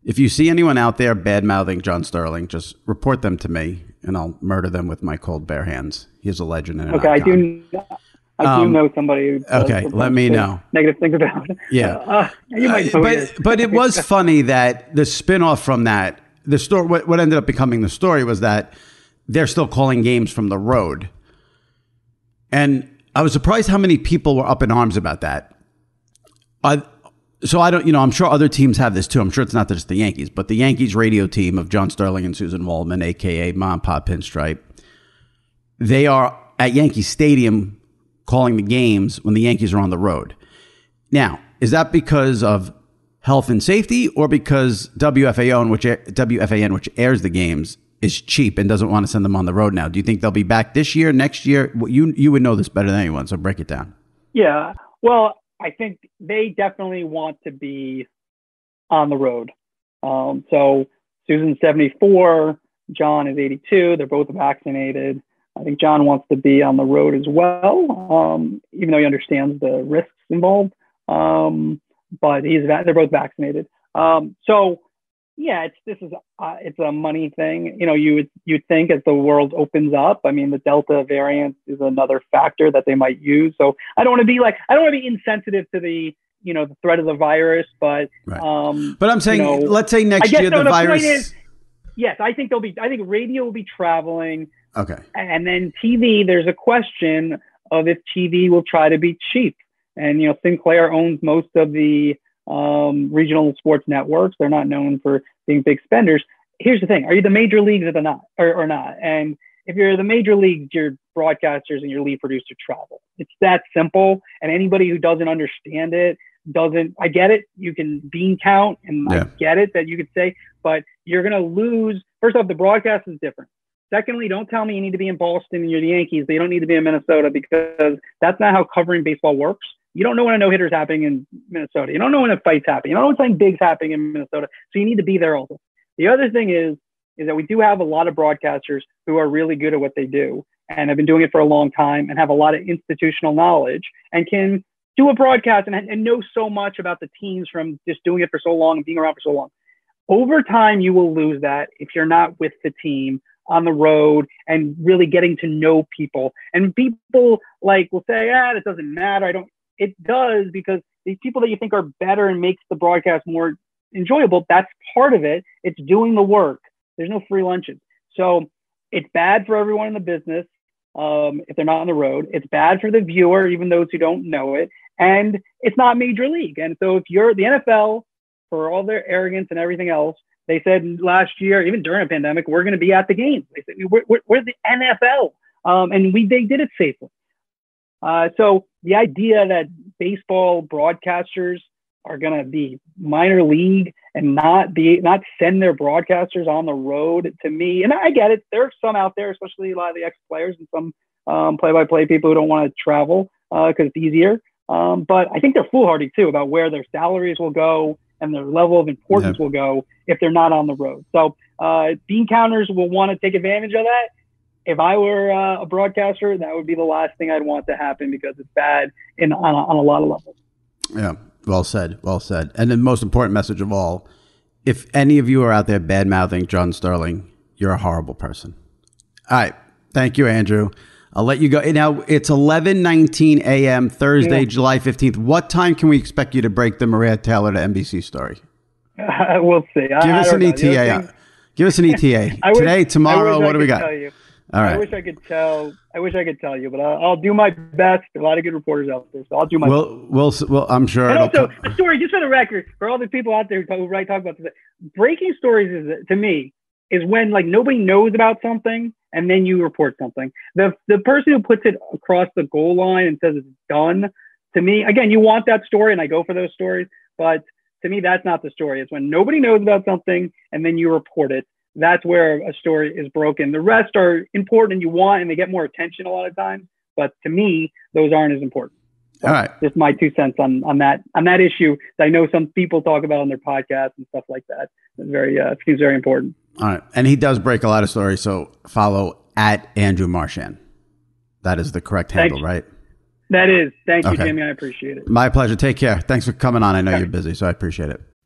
if you see anyone out there bad mouthing John Sterling, just report them to me, and I'll murder them with my cold bare hands. He's a legend and an okay. Icon. I do. I do um, know somebody. okay, let me know. Negative things about it. Yeah, <laughs> uh, you might. Uh, but but it was <laughs> funny that the spinoff from that, the story, what, what ended up becoming the story was that they're still calling games from the road, and I was surprised how many people were up in arms about that. I, so I don't, you know, I'm sure other teams have this too. I'm sure it's not just the Yankees, but the Yankees radio team of John Sterling and Suzyn Waldman, aka Mom Pop Pinstripe, they are at Yankee Stadium calling the games when the Yankees are on the road. Now, is that because of health and safety or because WFAN, which WFAN, which airs the games, is cheap and doesn't want to send them on the road now? Do you think they'll be back this year, next year? You you would know this better than anyone, so break it down. Yeah, well, I think they definitely want to be on the road. Um, so Suzyn's 74, John is 82. They're both vaccinated. I think John wants to be on the road as well, um, even though he understands the risks involved. Um, but he's they're both vaccinated. Um, so yeah, it's this is uh, it's a money thing. You know, you would you'd think as the world opens up. I mean, the Delta variant is another factor that they might use. So I don't want to be like I don't want to be insensitive to the you know the threat of the virus, but right. um, but I'm saying you know, let's say next year the, the virus. Is, yes, I think they'll be. I think radio will be traveling. Okay. And then TV, there's a question of if TV will try to be cheap. And, you know, Sinclair owns most of the um, regional sports networks. They're not known for being big spenders. Here's the thing. Are you the major leagues or not, or, or not? And if you're the major leagues, your broadcasters and your lead producer travel. It's that simple. And anybody who doesn't understand it doesn't, I get it. You can bean count and yeah. I get it that you could say, but you're going to lose. First off, the broadcast is different. Secondly, don't tell me you need to be in Boston and you're the Yankees. They don't need to be in Minnesota because that's not how covering baseball works. You don't know when a no hitter is happening in Minnesota. You don't know when a fight's happening. You don't know when something big's happening in Minnesota. So you need to be there also. The other thing is, is that we do have a lot of broadcasters who are really good at what they do and have been doing it for a long time and have a lot of institutional knowledge and can do a broadcast and, and know so much about the teams from just doing it for so long and being around for so long. Over time, you will lose that if you're not with the team on the road and really getting to know people. And people like will say, ah, it doesn't matter. I don't. It does because these people that you think are better and makes the broadcast more enjoyable, that's part of it. It's doing the work. There's no free lunches. So it's bad for everyone in the business um, if they're not on the road. It's bad for the viewer, even those who don't know it. And it's not major league. And so if you're the NFL, for all their arrogance and everything else, they said last year, even during a pandemic, we're going to be at the games. They said we're, we're, we're the NFL, um, and we they did it safely. Uh, so the idea that baseball broadcasters are going to be minor league and not be not send their broadcasters on the road to me, and I get it. There are some out there, especially a lot of the ex players and some um, play-by-play people who don't want to travel because uh, it's easier. Um, but I think they're foolhardy too about where their salaries will go and their level of importance will go if they're not on the road. So uh, bean counters will want to take advantage of that. If I were uh, a broadcaster, that would be the last thing I'd want to happen because it's bad in on a, on a lot of levels. Yeah, well said, well said. And the most important message of all: if any of you are out there bad mouthing John Sterling, you're a horrible person. All right, thank you, Andrew. I'll let you go. Now it's 11:19 a.m. Thursday, yeah. July 15th. What time can we expect you to break the Maria Taylor to NBC story? Uh, <laughs> we'll see. Give I, us I an ETA. Give us an ETA <laughs> today, wish, tomorrow. What do we got? All right. I wish I could tell. I wish I could tell you, but I'll, I'll, do my best. A lot of good reporters out there, so I'll do my. Well, best. well, well I'm sure. And also, come. a story just for the record for all the people out there who write talk about this. Breaking stories is to me is when like nobody knows about something and then you report something. The the person who puts it across the goal line and says it's done, to me, again, you want that story, and I go for those stories. But to me, that's not the story. It's when nobody knows about something and then you report it. That's where a story is broken. The rest are important and you want, and they get more attention a lot of times. But to me, those aren't as important. So All right. Just my two cents on, on that on that issue that I know some people talk about on their podcasts and stuff like that. It's very uh, seems very important. All right. And he does break a lot of stories. So follow at Andrew Marchand. That is the correct handle, right? That is. Thank you, okay. Jimmy. I appreciate it. My pleasure. Take care. Thanks for coming on. I know okay. you're busy, so I appreciate it.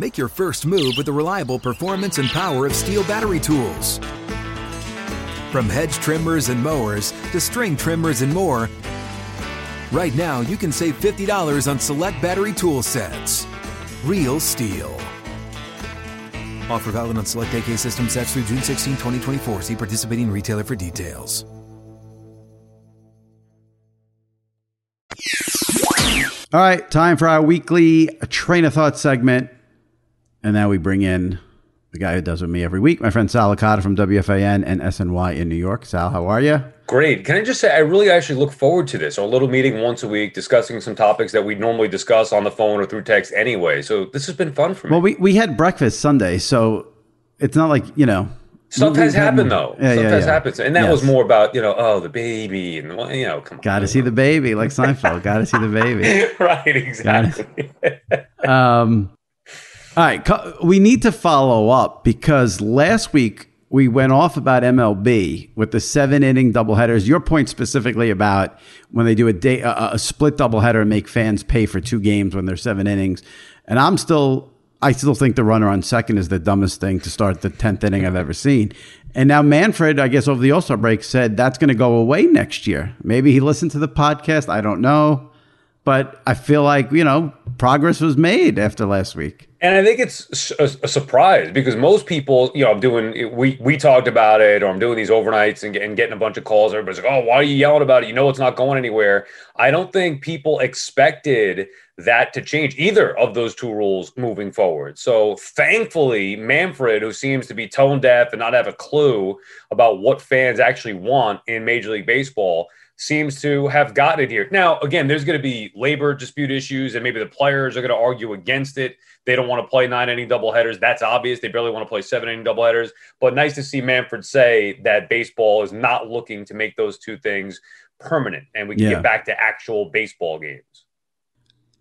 Make your first move with the reliable performance and power of STIHL battery tools. From hedge trimmers and mowers to string trimmers and more, right now you can save $50 on select battery tool sets. Real STIHL. Offer valid on select AK system sets through June 16, 2024. See participating retailer for details. All right, time for our weekly train of thought segment. And now we bring in the guy who does with me every week, my friend Sal Licata from WFAN and SNY in New York. Sal, how are you? Great. Can I just say, I really actually look forward to this. Our little meeting once a week, discussing some topics that we normally discuss on the phone or through text anyway. So this has been fun for me. Well, we, we had breakfast Sunday, so it's not like, you know. Stuff has happened though. Yeah, Stuff yeah, has yeah. happened, and that Yes. was more about you know, oh, the baby, and you know, come on, Got to see the baby, like Seinfeld. Got to see the baby. <laughs> right, exactly. <laughs> Um, all right, we need to follow up because last week we went off about MLB with the seven inning doubleheaders. Your point specifically about when they do a day a, a split doubleheader and make fans pay for two games when there's seven innings, and I'm still I still think the runner on second is the dumbest thing to start the tenth inning I've ever seen. And now Manfred, I guess over the All Star break, said that's going to go away next year. Maybe he listened to the podcast. I don't know. But I feel like, you know, progress was made after last week. And I think it's a, a surprise because most people, you know, I'm doing, we we talked about it, or I'm doing these overnights and, and getting a bunch of calls. Everybody's like, oh, why are you yelling about it? You know, it's not going anywhere. I don't think people expected that to change either of those two rules moving forward. So thankfully, Manfred, who seems to be tone deaf and not have a clue about what fans actually want in Major League Baseball, seems to have gotten it here. Now, again, there's going to be labor dispute issues, and maybe the players are going to argue against it. They don't want to play nine inning doubleheaders. That's obvious. They barely want to play seven inning doubleheaders. But nice to see Manfred say that baseball is not looking to make those two things permanent, and we can Yeah. get back to actual baseball games.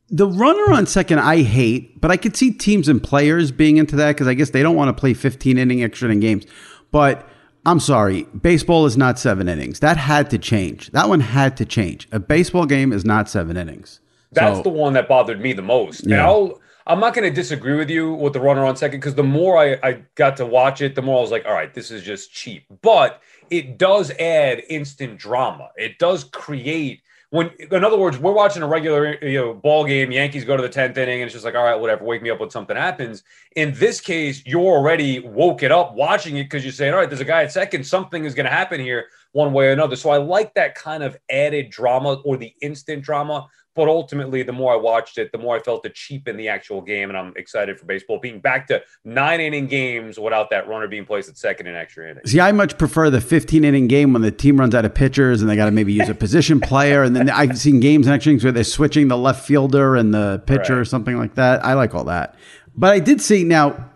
The runner on second, I hate, but I could see teams and players being into that because I guess they don't want to play 15 inning extra inning games. But I'm sorry, baseball is not seven innings. That had to change. That one had to change. A baseball game is not seven innings. That's So- the one that bothered me the most. And Yeah. I'll, I'm not going to disagree with you with the runner on second because the more I, I got to watch it, the more I was like, all right, this is just cheap. But it does add instant drama. It does create when, in other words, we're watching a regular you know ball game. Yankees go to the tenth inning, and it's just like, all right, whatever. Wake me up when something happens. In this case, you're already woke it up watching it because you're saying, all right, there's a guy at second. Something is going to happen here, one way or another. So I like that kind of added drama or the instant drama. But ultimately, the more I watched it, the more I felt it cheapen the actual game. And I'm excited for baseball being back to nine inning games without that runner being placed at second in extra innings. See, I much prefer the 15 inning game when the team runs out of pitchers and they got to maybe use a <laughs> position player. And then I've seen games and extra innings where they're switching the left fielder and the pitcher or something like that. I like all that. But I did see now,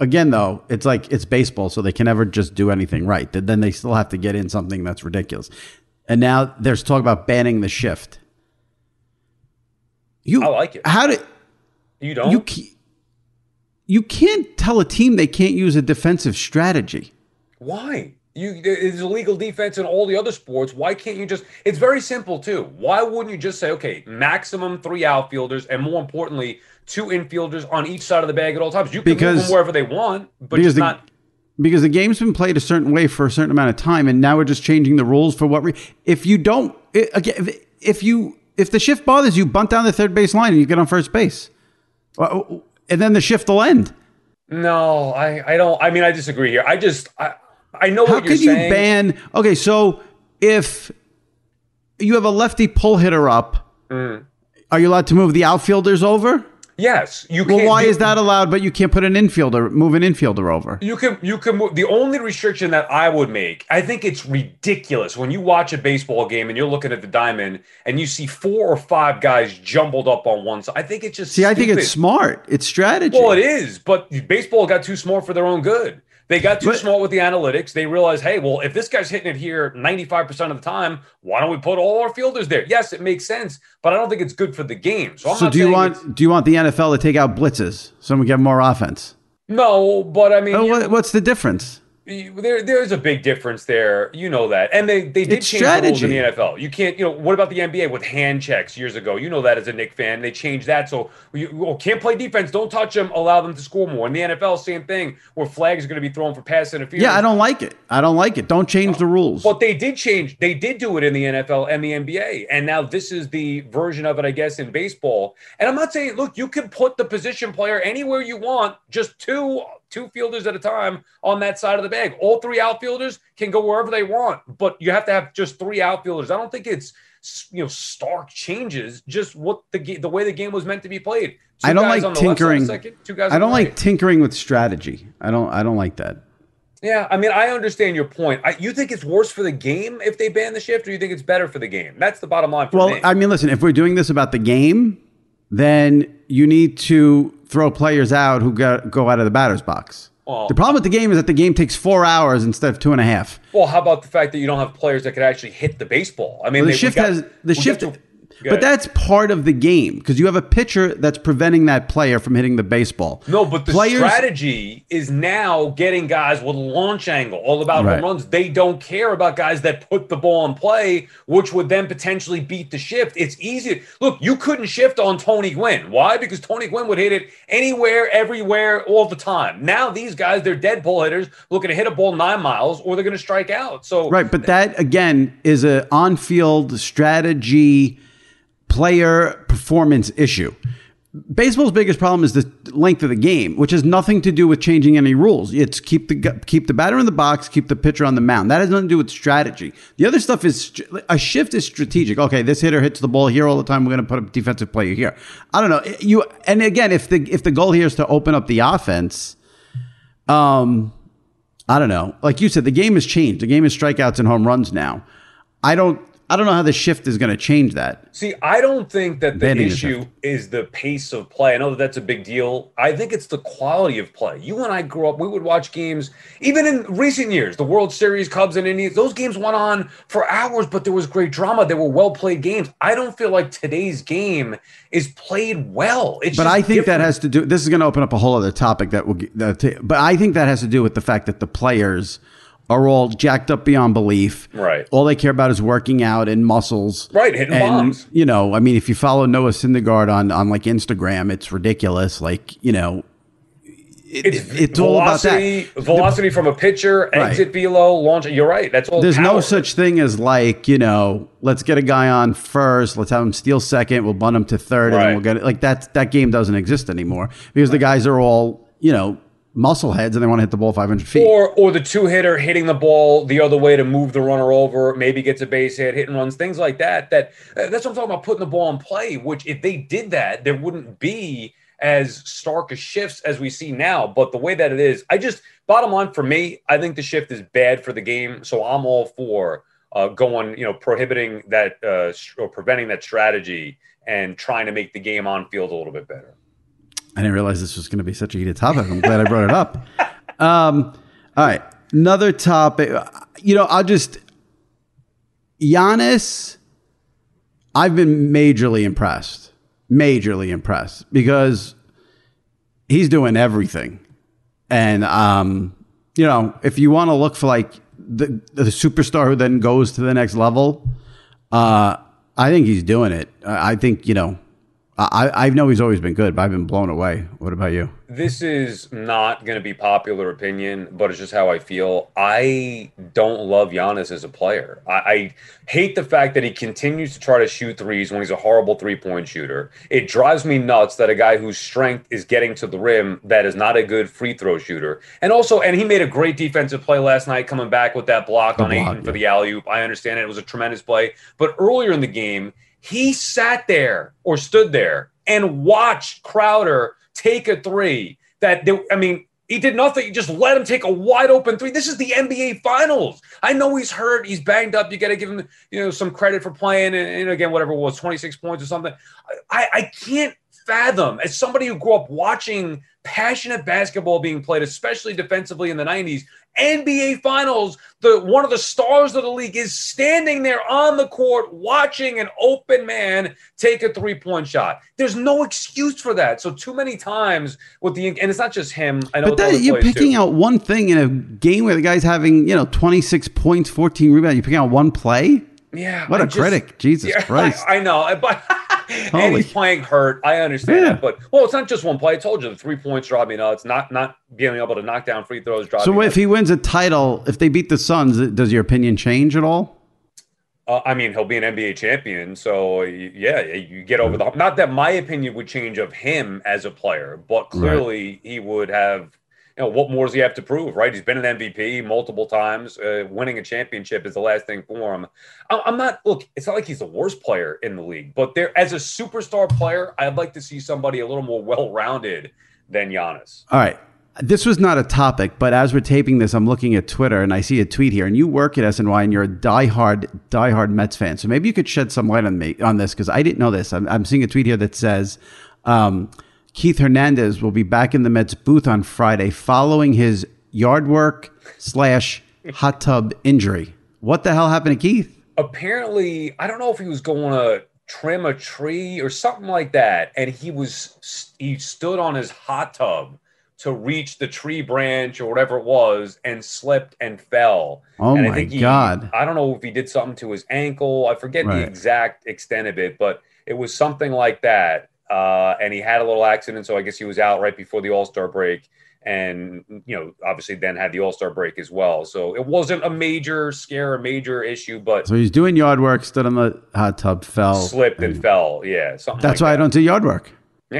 again, though, it's like it's baseball, so they can never just do anything right. Then they still have to get in something that's ridiculous. And now there's talk about banning the shift. You, I like it. How did You don't? you? You can't tell a team they can't use a defensive strategy. Why? You there's illegal defense in all the other sports. Why can't you just? It's very simple too. Why wouldn't you just say, okay, maximum three outfielders, and more importantly, two infielders on each side of the bag at all times? You can move them wherever they want, but because just the- not. because the game's been played a certain way for a certain amount of time, and now we're just changing the rules for what. Re- if you don't, i again, if, if you if the shift bothers you, bunt down the third base line and you get on first base, Uh, and then the shift will end. No, I I don't. I mean, I disagree here. I just I I know How what you're could you ban? Okay, so if you have a lefty pull hitter up, Mm. are you allowed to move the outfielders over? Yes, you Well, can't. why you- is that allowed, but you can't put an infielder, move an infielder over? You can you can move. The only restriction that I would make, I think it's ridiculous when you watch a baseball game and you're looking at the diamond and you see four or five guys jumbled up on one side. I think it's just See, I think it's smart. It's strategy. Well, it is, but baseball got too smart for their own good. They got too But- smart with the analytics. They realized, hey, well, if this guy's hitting it here 95% of the time, why don't we put all our fielders there? Yes, it makes sense, but I don't think it's good for the game. So I'm So do you want do you want the NFL to take out blitzes so we get more offense? no, but I mean, Oh, what, what's the difference? There, there's a big difference there. You know that, and they they did It's change the rules in the. NFL. You can't, you know, what about the NBA with hand checks years ago? You know that as a Knick fan, they changed that. So you well, can't play defense, don't touch them, allow them to score more. In the NFL, same thing, where flags are going to be thrown for pass interference. Yeah, I don't like it. I don't like it. Don't change the rules. But they did change. They did do it in the NFL and the NBA, and now this is the version of it, I guess, in baseball. And I'm not saying, look, you can put the position player anywhere you want, just two two fielders at a time on that side of the bag. All three outfielders can go wherever they want, but you have to have just three outfielders. I don't think it's you know stark changes. Just what the ga- the way the game was meant to be played. Two I don't guys like on the left side of tinkering. second, two guys I don't like right. tinkering with strategy. I don't. I don't like that. Yeah, I mean, I understand your point. I, you think it's worse for the game if they ban the shift, or you think it's better for the game? That's the bottom line. well, me. I mean, listen, if we're doing this about the game, then you need to throw players out who go, go out of the batter's box. The problem with the game is that the game takes four hours instead of two and a half. well, how about the fact that you don't have players that could actually hit the baseball? I mean, Well, the they- shift got- has the shift, to- But that's part of the game because you have a pitcher that's preventing that player from hitting the baseball. No, but the Players- strategy is now getting guys with launch angle, all about Right. home runs. They don't care about guys that put the ball in play, which would then potentially beat the shift. It's easy. Look, you couldn't shift on Tony Gwynn. Why? Because Tony Gwynn would hit it anywhere, everywhere, all the time. Now these guys, they're dead ball hitters looking to hit a ball nine miles or they're going to strike out. So Right, but that again is a on-field strategy player performance issue. Baseball's biggest problem is the length of the game, which has nothing to do with changing any rules. It's keep the keep the batter in the box, keep the pitcher on the mound. That has nothing to do with strategy. The other stuff is a shift is strategic. Okay, this hitter hits the ball here all the time. We're going to put a defensive player here. I don't know. You and again, if the if the goal here is to open up the offense, um, I don't know. Like you said, the game has changed. The game is strikeouts and home runs now. I don't. I don't know how the shift is going to change that. See, I don't think that the issue is the pace of play. I know that that's a big deal. I think it's the quality of play. You and I grew up, we would watch games, even in recent years, the World Series, Cubs and Indians, those games went on for hours, but there was great drama. They were well played games. I don't feel like today's game is played well. It's But I think different. that has to do. This is going to open up a whole other topic that will. That but I think that has to do with the fact that the players are all jacked up beyond belief. Right. All they care about is working out and muscles. Right, hitting and, bombs. You know, I mean, if you follow Noah Syndergaard on on like Instagram, it's ridiculous. Like you know, it- It's, it's all about that. velocity, velocity from a pitcher, Right. exit velo, launch. You're right. That's all. There's no such thing as like you know, let's get a guy on first, let's have him steal second, we'll bunt him to third, and Right. then we'll get it. Like that that game doesn't exist anymore because the guys are all you know muscle heads and they want to hit the ball 500 feet. Or or the two hitter hitting the ball the other way to move the runner over, maybe gets a base hit, hit and runs, things like that. That uh, that's what I'm talking about putting the ball in play. Which if they did that, there wouldn't be as stark a shifts as we see now. But the way that it is, I just bottom line for me, I think the shift is bad for the game. So I'm all for uh, going, you know, prohibiting that uh, or preventing that strategy and trying to make the game on field a little bit better. I didn't realize this was going to be such a heated topic. I'm glad I brought it up. Um, all right, another topic. You know, I'll just Giannis. I've been majorly impressed, majorly impressed because he's doing everything, and um, you know, if you want to look for like the the superstar who then goes to the next level, uh, I think he's doing it. I I think you know. I, I know he's always been good, but I've been blown away. What about you? this is not going to be popular opinion, but it's just how I feel. I don't love Giannis as a player. I, I hate the fact that he continues to try to shoot threes when he's a horrible three point shooter. It drives me nuts that a guy whose strength is getting to the rim that is not a good free throw shooter. And also, and he made a great defensive play last night, coming back with that block The on block, Ayton for the alley oop. I understand it; it was a tremendous play. But earlier in the game, he sat there or stood there and watched Crowder take a three. That they, I mean, he did nothing. He just let him take a wide open three. This is the NBA Finals. I know he's hurt. He's banged up. You got to give him, you know, some credit for playing. And, and again, whatever it was, 26 points or something. I, I can't fathom as somebody who grew up watching passionate basketball being played, especially defensively in the 90s. NBA Finals, the one of the stars of the league is standing there on the court watching an open man take a three-point shot. There's no excuse for that. So too many times with the and it's not just him. I know But that, you're picking too. out one thing in a game where the guy's having, you know, 26 points, 14 rebounds. You're picking out one play? Yeah, What a a critic. Jesus <laughs> Christ. I, I know, <laughs> but and he's playing hurt. I understand Yeah. that, but well, it's not just one play. I told you the three points drive me nuts. Not not being able to knock down free throws drive So if nuts. he wins a title, if they beat the Suns, does your opinion change at all? Uh, I mean, he'll be an NBA champion, so yeah, you get over the. Not that my opinion would change of him as a player, but clearly he would have. You know, what more does he have to prove, right? He's been an MVP multiple times. Uh, winning a championship is the last thing for him. I- I'm not. Look, it's not like he's the worst player in the league, but there, as a superstar player, I'd like to see somebody a little more well-rounded than Giannis. All right. this was not a topic, but as we're taping this, I'm looking at Twitter and I see a tweet here. And you work at SNY and you're a diehard, diehard Mets fan. So maybe you could shed some light on me on this because I didn't know this. I'm, I'm seeing a tweet here that says um, Keith Hernandez will be back in the Mets booth on Friday following his yard work slash hot tub injury. What the hell happened to Keith? Apparently, I don't know if he was going to trim a tree or something like that, and he was he stood on his hot tub to reach the tree branch or whatever it was and slipped and fell. Oh and my he, God. I don't know if he did something to his ankle. I forget Right. the exact extent of it, but it was something like that. Uh, and he had a little accident, so I guess he was out right before the All Star break, and you know, obviously, then had the All Star break as well. So it wasn't a major scare, a major issue, but So he's doing yard work, stood on the hot tub, fell. slipped and fell. Yeah. That's like why I don't do yard work. <laughs>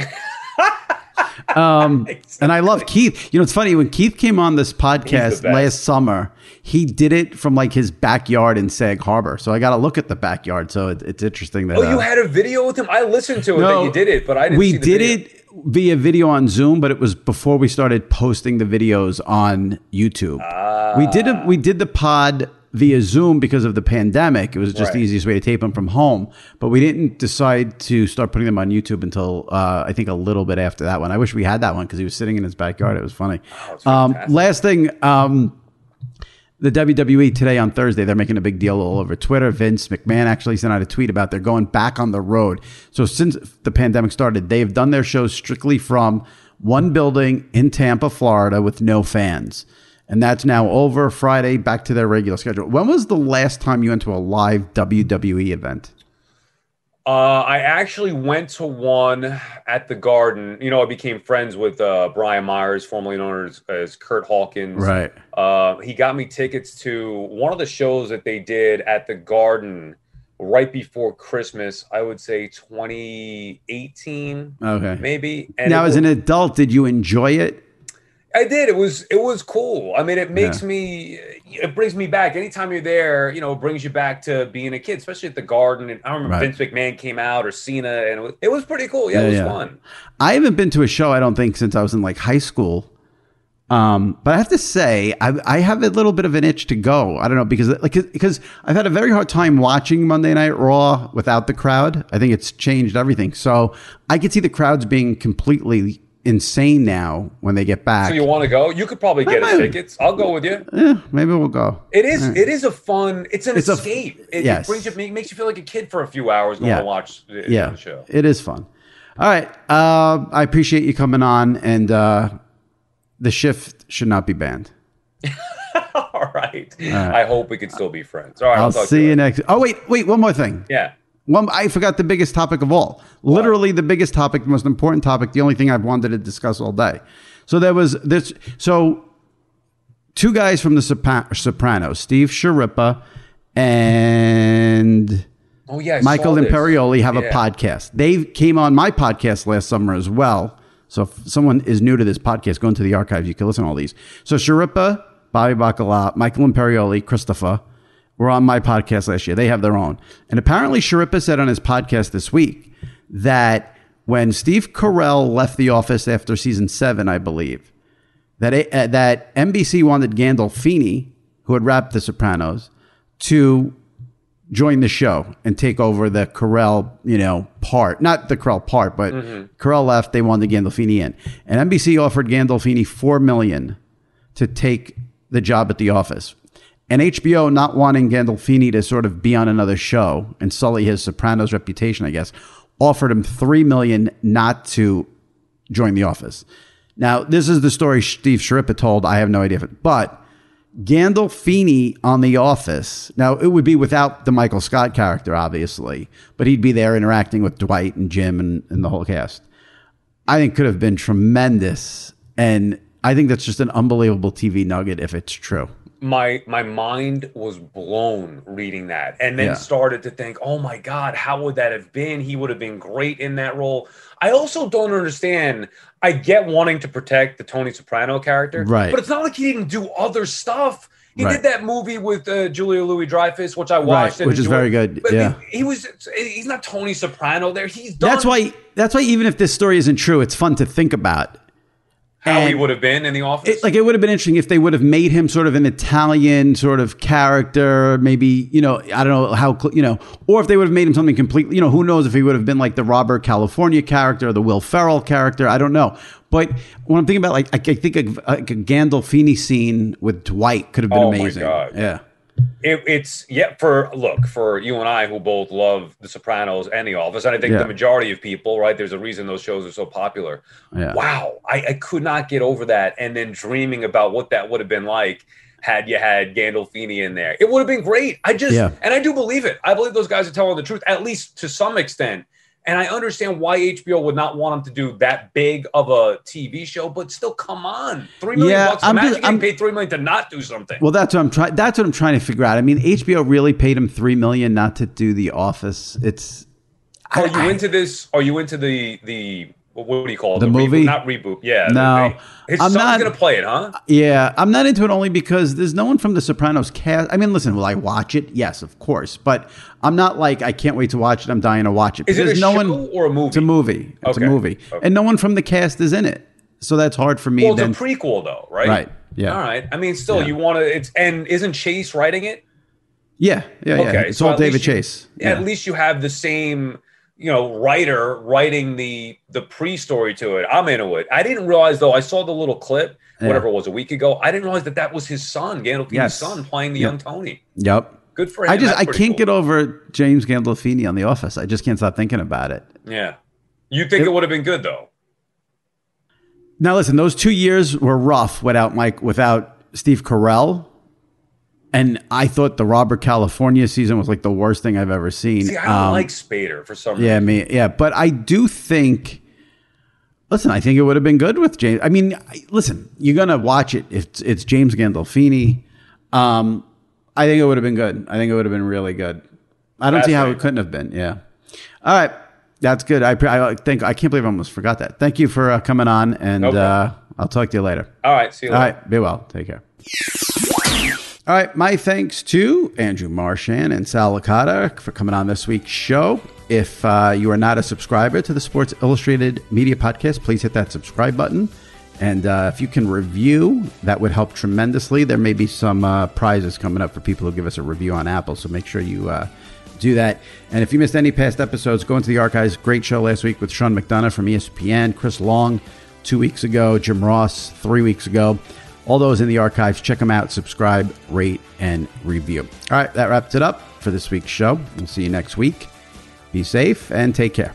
<laughs> um, and I love Keith. You know, it's funny when Keith came on this podcast last summer. He did it from like his backyard in Sag Harbor, so I got to look at the backyard. So it, it's interesting that Oh, you uh, had a video with him. I listened to it No, that you did it, but I didn't. we see the did video. it via video on Zoom, but it was before we started posting the videos on YouTube. we did a, we did the pod via Zoom because of the pandemic. It was just the easiest way to tape them from home. But we didn't decide to start putting them on YouTube until uh, I think a little bit after that one. I wish we had that one because he was sitting in his backyard. It was funny. it's um, last thing. Um, the WWE today on Thursday, they're making a big deal all over Twitter. Vince McMahon actually sent out a tweet about they're going back on the road. So since the pandemic started, they've done their shows strictly from one building in Tampa, Florida, with no fans. And that's now over Friday, back to their regular schedule. When was the last time you went to a live WWE event? Uh, I actually went to one at the Garden. You know, I became friends with uh, Brian Myers, formerly known as, as Kurt Hawkins. Right. Uh, he got me tickets to one of the shows that they did at the Garden right before Christmas. I would say 2018, Okay. maybe. And now, as an adult, did you enjoy it? I did. It was it was cool. I mean, it makes me it brings me back. Anytime you're there, you know, it brings you back to being a kid, especially at the Garden. And I remember Right. Vince McMahon came out or Cena, and it was, it was pretty cool. Yeah, it was yeah. fun. I haven't been to a show, I don't think, since I was in like high school. Um, but I have to say, I, I have a little bit of an itch to go. I don't know because like because I've had a very hard time watching Monday Night Raw without the crowd. I think it's changed everything. So I could see the crowds being completely insane now when they get back. So you want to go? You could probably get might- tickets. I'll go with you. Eh, maybe we'll go. It is. It is a fun. It's an It's a- escape. it, yes. it brings you, make- makes you feel like a kid for a few hours going Yeah. to watch the, Yeah, the show. it is fun. All right, uh, I appreciate you coming on, and uh, the shift should not be banned. <laughs> All right. I hope we can still be friends. All right. I'll I'll, talk see to you you. next. Oh wait, wait, one more thing. Yeah. One, I forgot the biggest topic of all. Literally the biggest topic, the most important topic, the only thing I've wanted to discuss all day. So there was this. So two guys from the Sopra- Sopranos, Steve Schirripa and Oh yeah. I Michael. Imperioli, have a podcast. They came on my podcast last summer as well. So if someone is new to this podcast, go into the archives. You can listen to all these. So Schirripa, Bobby Bacala, Michael Imperioli, Christopher were on my podcast last year. They have their own. And apparently Schirripa said on his podcast this week that when Steve Carell left the office after season seven, I believe, that it, uh, that NBC wanted Gandolfini, who had wrapped The Sopranos, to join the show and take over the Carell, you know, part. Not the Carell part, but Carell left. They wanted Gandolfini in, and NBC offered Gandolfini four million to take the job at the office. And HBO, not wanting Gandolfini to sort of be on another show and sully his Sopranos reputation, I guess, offered him three million not to join the office. Now, this is the story Steve Schirripa told. I have no idea, if it, but Gandolfini on The Office. Now, it would be without the Michael Scott character, obviously, but he'd be there interacting with Dwight and Jim and, and the whole cast. I think could have been tremendous. And I think that's just an unbelievable TV nugget if it's true. My my mind was blown reading that and then Yeah. started to think oh my god how would that have been he would have been great in that role i also don't understand i get wanting to protect the tony soprano character Right. but it's not like he didn't do other stuff he Right. did that movie with uh, Julia Louis Dreyfus, which I watched, and which is very good, But yeah. he, he was—he's not Tony Soprano. There, he's done. That's why. That's why even if this story isn't true, it's fun to think about. How he would have been in the office. It, like it would have been interesting if they would have made him sort of an Italian sort of character, maybe you know I don't know how you know, or if they would have made him something completely you know who knows if he would have been like the Robert California character, or the Will Ferrell character, I don't know. But when I'm thinking about like I, I think a, like a Gandolfini scene with Dwight could have been Oh my amazing. God. Yeah, It, it's yeah for look for you and I who both love The Sopranos and The Office, and I think Yeah. the majority of people, right? There's a reason those shows are so popular. Yeah. Wow, I, I could not get over that, and then dreaming about what that would have been like had you had Gandolfini in there. It would have been great. I just Yeah. and I do believe it. I believe those guys are telling the truth, at least to some extent. And I understand why HBO would not want him to do that big of a TV show, but still, come on, three million Yeah, bucks. I'm Imagine just- getting I'm- paid three million to not do something. Well, that's what I'm trying. That's what I'm trying to figure out. I mean, HBO really paid him three million not to do The Office. It's Are you into this? Are you into the the what do you call it? The reboot? movie? Not reboot. Yeah. No. the- his I'm not- gonna play it, huh? Yeah, I'm not into it only because there's no one from The Sopranos cast. I mean, listen, will I watch it? Yes, of course, but I'm not like I can't wait to watch it. I'm dying to watch it. Is it a no show one, or a movie? It's a movie. It's Okay, a movie, okay. and no one from the cast is in it, so that's hard for me. Well, it's then a prequel though, right? Right, yeah. All right. I mean, still, Yeah. you want to? It's and isn't Chase writing it? yeah, yeah, yeah. It's so all David you- Chase. At least you have the same, you know, writer writing the the pre-story to it. I'm into it. I didn't realize though. I saw the little clip, Yeah. whatever it was, a week ago. I didn't realize that that was his son, Gandolfini's Yes. son, playing the Yep. young Tony. Yep. Good for him. I just That's I can't cool. get over James Gandolfini on The Office. I just can't stop thinking about it. Yeah. You think it, would have been good though? Now listen, those two years were rough without Mike, without Steve Carell, and I thought the Robert California season was like the worst thing I've ever seen. See, I don't Um, like Spader for some reason. Yeah, me, yeah, but I do think. Listen, I think it would have been good with James. I mean, I- listen, you're gonna watch it. It's it's James Gandolfini. Um, I think it would have been good. I think it would have been really good. I don't see how it couldn't have been. Yeah. All right, that's good. I I think I can't believe I almost forgot that. Thank you for uh, coming on, and uh, I'll talk to you later. All right. See you All later. right, be well. Take care. All right, my thanks to Andrew Marchand and Sal Licata for coming on this week's show. If uh, you are not a subscriber to the Sports Illustrated Media Podcast, please hit that subscribe button. And uh, if you can review, that would help tremendously. There may be some uh, prizes coming up for people who give us a review on Apple, so make sure you uh, do that. And if you missed any past episodes, go into the archives. Great show last week with Sean McDonough from ESPN, Chris Long two weeks ago, Jim Ross three weeks ago. All those in the archives. Check them out. Subscribe, rate, and review. All right, that wraps it up for this week's show. We'll see you next week. Be safe and take care.